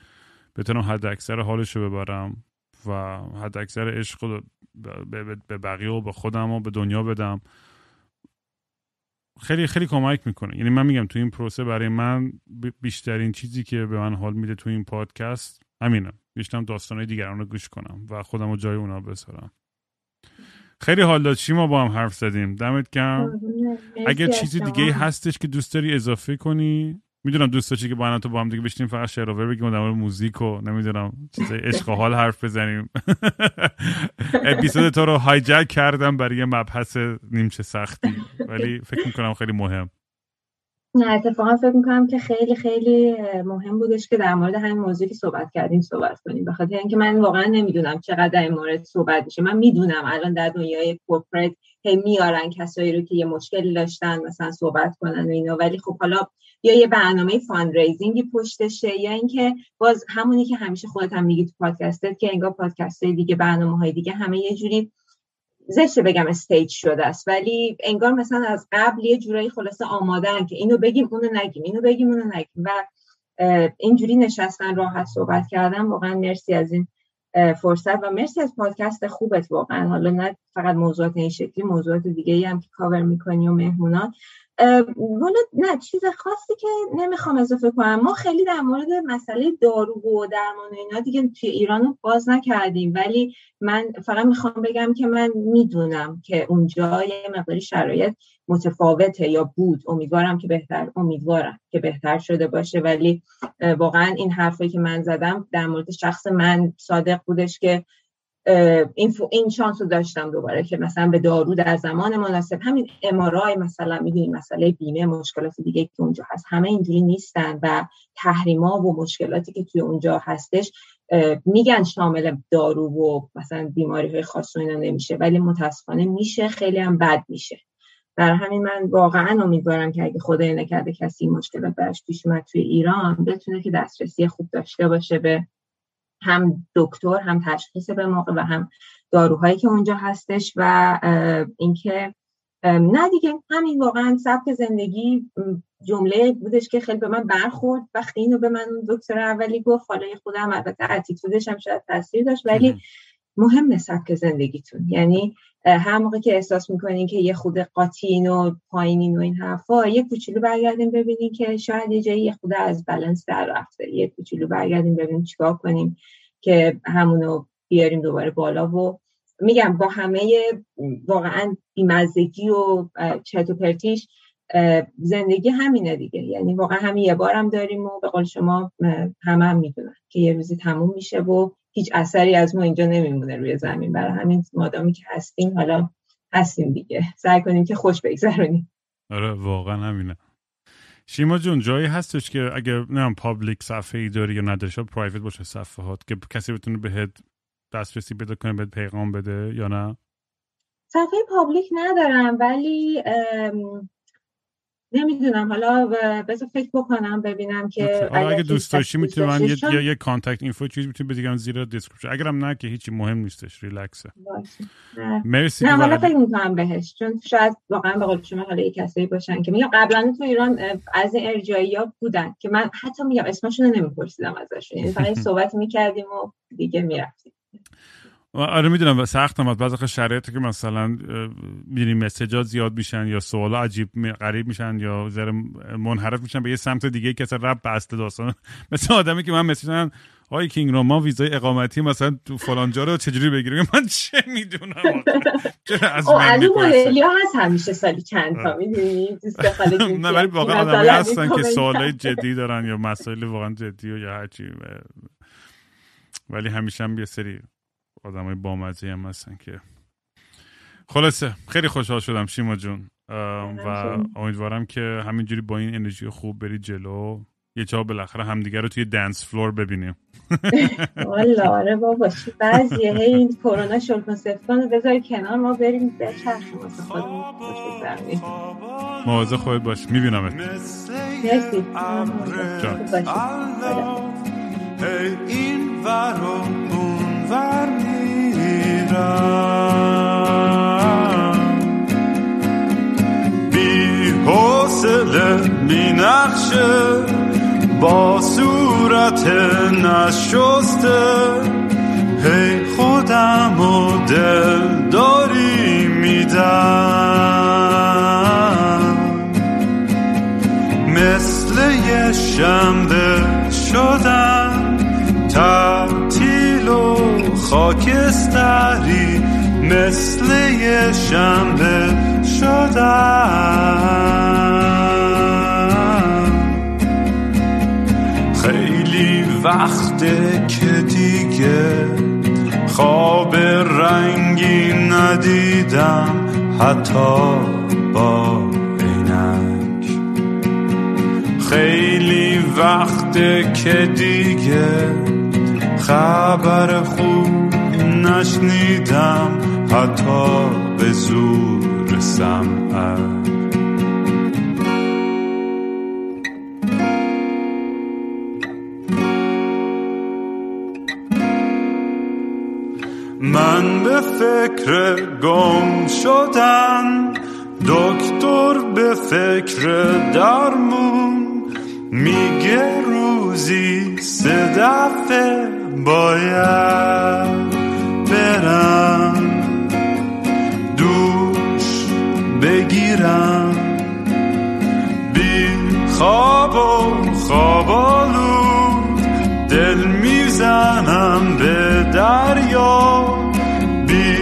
بتونم حد اکثر حالش رو ببرم و حد اکثر عشق به بقیه و به خودم و به دنیا بدم. خیلی خیلی کمک می‌کنه. یعنی من میگم تو این پروسه برای من بیشترین چیزی که به من حال میده تو این پادکست همینه. بیشترم داستانهای دیگران رو گوش کنم و خودم رو جای اونا بذارم. خیلی حال داد ما با هم حرف زدیم؟ دمت گرم. اگر چیزی دیگه هستش که دوست داری اضافه کنی؟ می‌دونم دوست داشتی که با تو با هم دیگه بشینیم فقط شعر بگیم در موزیک و نمی‌دونم چیزای عشق حال حرف بزنیم. [laughs] اپیزود تو رو هایجک کردم برای یه مبحث نیمچه سختی. ولی فکر می‌کنم خیلی مهم. نه اتفاقا فکر می‌کنم که خیلی خیلی مهم بودش که در مورد همین موضوعی که صحبت کردیم صحبت کنیم. به خاطر اینکه من واقعا نمی‌دونم چقدر در این مورد صحبت میشه. من می‌دونم الان در دنیای کورپرات هی میارن کسایی رو که یه مشکلی داشتن مثلا صحبت کنن و اینا. ولی خب حالا یا یه برنامه fundraising ی پشتشه یا اینکه باز همونی که همیشه خودت هم میگی تو پادکستت که انگار پادکست دیگه برنامه های دیگه همه یه جوری زشته بگم staged شده است. ولی انگار مثلا از قبل یه جورایی خلاصه اومدن که اینو بگیم اونو نگیم اینو بگیم اونو نگیم. و اینجوری نشستن راحت صحبت کردن. واقعا مرسی از این فرصت و مرسی از پادکست خوبت واقعا. حالا نه فقط موضوعات این شکلی موضوعات دیگه ای هم که کاور می‌کنی و مهمونات والا نه چیز خاصی که نمی‌خوام اضافه کنم. ما خیلی در مورد مسئله دارو و درمان و اینا دیگه توی ایران باز نکردیم. ولی من فقط می‌خوام بگم که من می‌دونم که اونجا یه مقداری شرایط متفاوته یا بود. امیدوارم که بهتر امیدوارم که بهتر شده باشه. ولی واقعا این حرفی که من زدم در مورد شخص من صادق بودش که این, این شانس رو داشتم دوباره که مثلا به دارو در زمان مناسب همین امارای مثلا می‌دونی مسئله بیمه مشکلات دیگه که اونجا هست همه اینجوری نیستن و تحریما و مشکلاتی که توی اونجا هستش میگن شامل دارو و مثلا بیماری های خاص و اینا نمیشه ولی متاسفانه میشه خیلی هم بد میشه. در همین من واقعا امیدوارم که اگه خدای نکرده کسی مشکل برش پیش اومد توی ایران بتونه که دسترسی خوب داشته باشه به هم دکتر هم تشخیص به موقع و هم داروهایی که اونجا هستش و اینکه نه دیگه همین واقعا سبک زندگی جمله بودش که خیلی به من برخورد وقتی اینو به من دکتر اولی گفت. حالا خودم البته اتیتودش هم شاید تاثیر داشت ولی مهم سبک زندگیتون. یعنی هر موقع که احساس می‌کنین که یه خود قاطین و پایینین و این حرفا یه کوچولو برگردیم ببینین که شاید یه جایی یه خود از بالانس در رفته. یه کوچولو برگردیم ببینیم چیکار کنیم که همونو بیاریم دوباره بالا و میگم با همه واقعا بیمزگی و چت و پرتیش زندگی همینه دیگه. یعنی واقعا همین یه بارم داریم و به قول شما همه هم می‌دونن که یه روزی تموم میشه و هیچ اثری از ما اینجا نمیمونه روی زمین. برای همین مادامی که هستیم حالا هستیم دیگه. سعی کنیم که خوش بگذرونیم. آره واقعا همینه. شیما جون جایی هستش که اگر نمی‌دونم پابلیک صفحه ای داری یا نداری شاید پرایوت باشه صفحات که کسی بتونه بهت دسترسی پیدا کنه بهت پیغام بده یا نه؟ صفحه public ندارم ولی نمی‌دونم. حالا بذار فکر بکنم ببینم که اگه دوست داشتی می‌تونی من یه یا یه contact info چیز می‌تونی بگم زیر description اگرم نه که هیچی مهم نیستش ریلکسه مرسی نه حالا فکر می‌کنم بهش چون شاید واقعا به قول شما حالا یه کسایی باشن که میگم قبلا تو ایران از این NGO یی ها بودن که من حتی میگم اسمشون رو نمیپرسیدم ازشون. یعنی [laughs] فقط صحبت می‌کردیم و دیگه می‌رفتیم. آره می‌دونم سختم از بعضی شرایطی که مثلا میری مسیجات زیاد میشن یا سوال عجیب غریب میشن یا ذره منحرف میشن به یه سمت دیگه که رب به اصل داستان [laughs] مثل آدمی که من مسیج آقای کینگ رو ما ویزای اقامتی مثلا تو فلان جا رو چجوری بگیریم؟ [laughs] من چه می‌دونم چرا از من می‌پرسی هست همیشه سالی چند تا می‌دونی؟ [laughs] نه ولی واقعا آدمی هستن که سوالای جدی دارن یا مسائل واقعا جدی یا هرچی. ولی همیشه هم یه سری های بامزه هم هستن که. خلاصه خیلی خوشحال شدم شیما جون. و امیدوارم که همینجوری با این انرژی خوب برید جلو. یه جا بالاخره همدیگه رو توی دنس فلور ببینیم. [laughs] والا آره بابا بعضیه. هی این کرونا شلکن سفتان بذاری کنار ما بریم به چرخ واسه خودمون مواظب خودت باش میبینمت. مرسی. این بی حوصله با صورت نشسته. هی خودم و دل داری میدم. مثل یه شنبه شدم. خاکستری مثل یه شنبه شدم خیلی وقته که دیگه خواب رنگی ندیدم حتی با عینک. خیلی وقته که دیگه خبر خوب نشنیدم حتی به زور سمعت. من به فکر گم شدن دکتر به فکر درمون میگه روزی سه دفعه باید برم دوش بگیرم. بی خواب و خوابالو دل می‌زنم به دریا. بی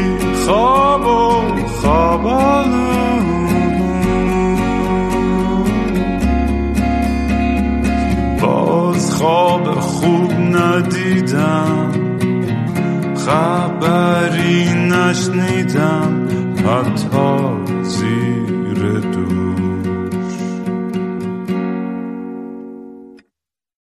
خواب و خوابالو باز خواب خوب ندیدم خبری نشنیدم حتی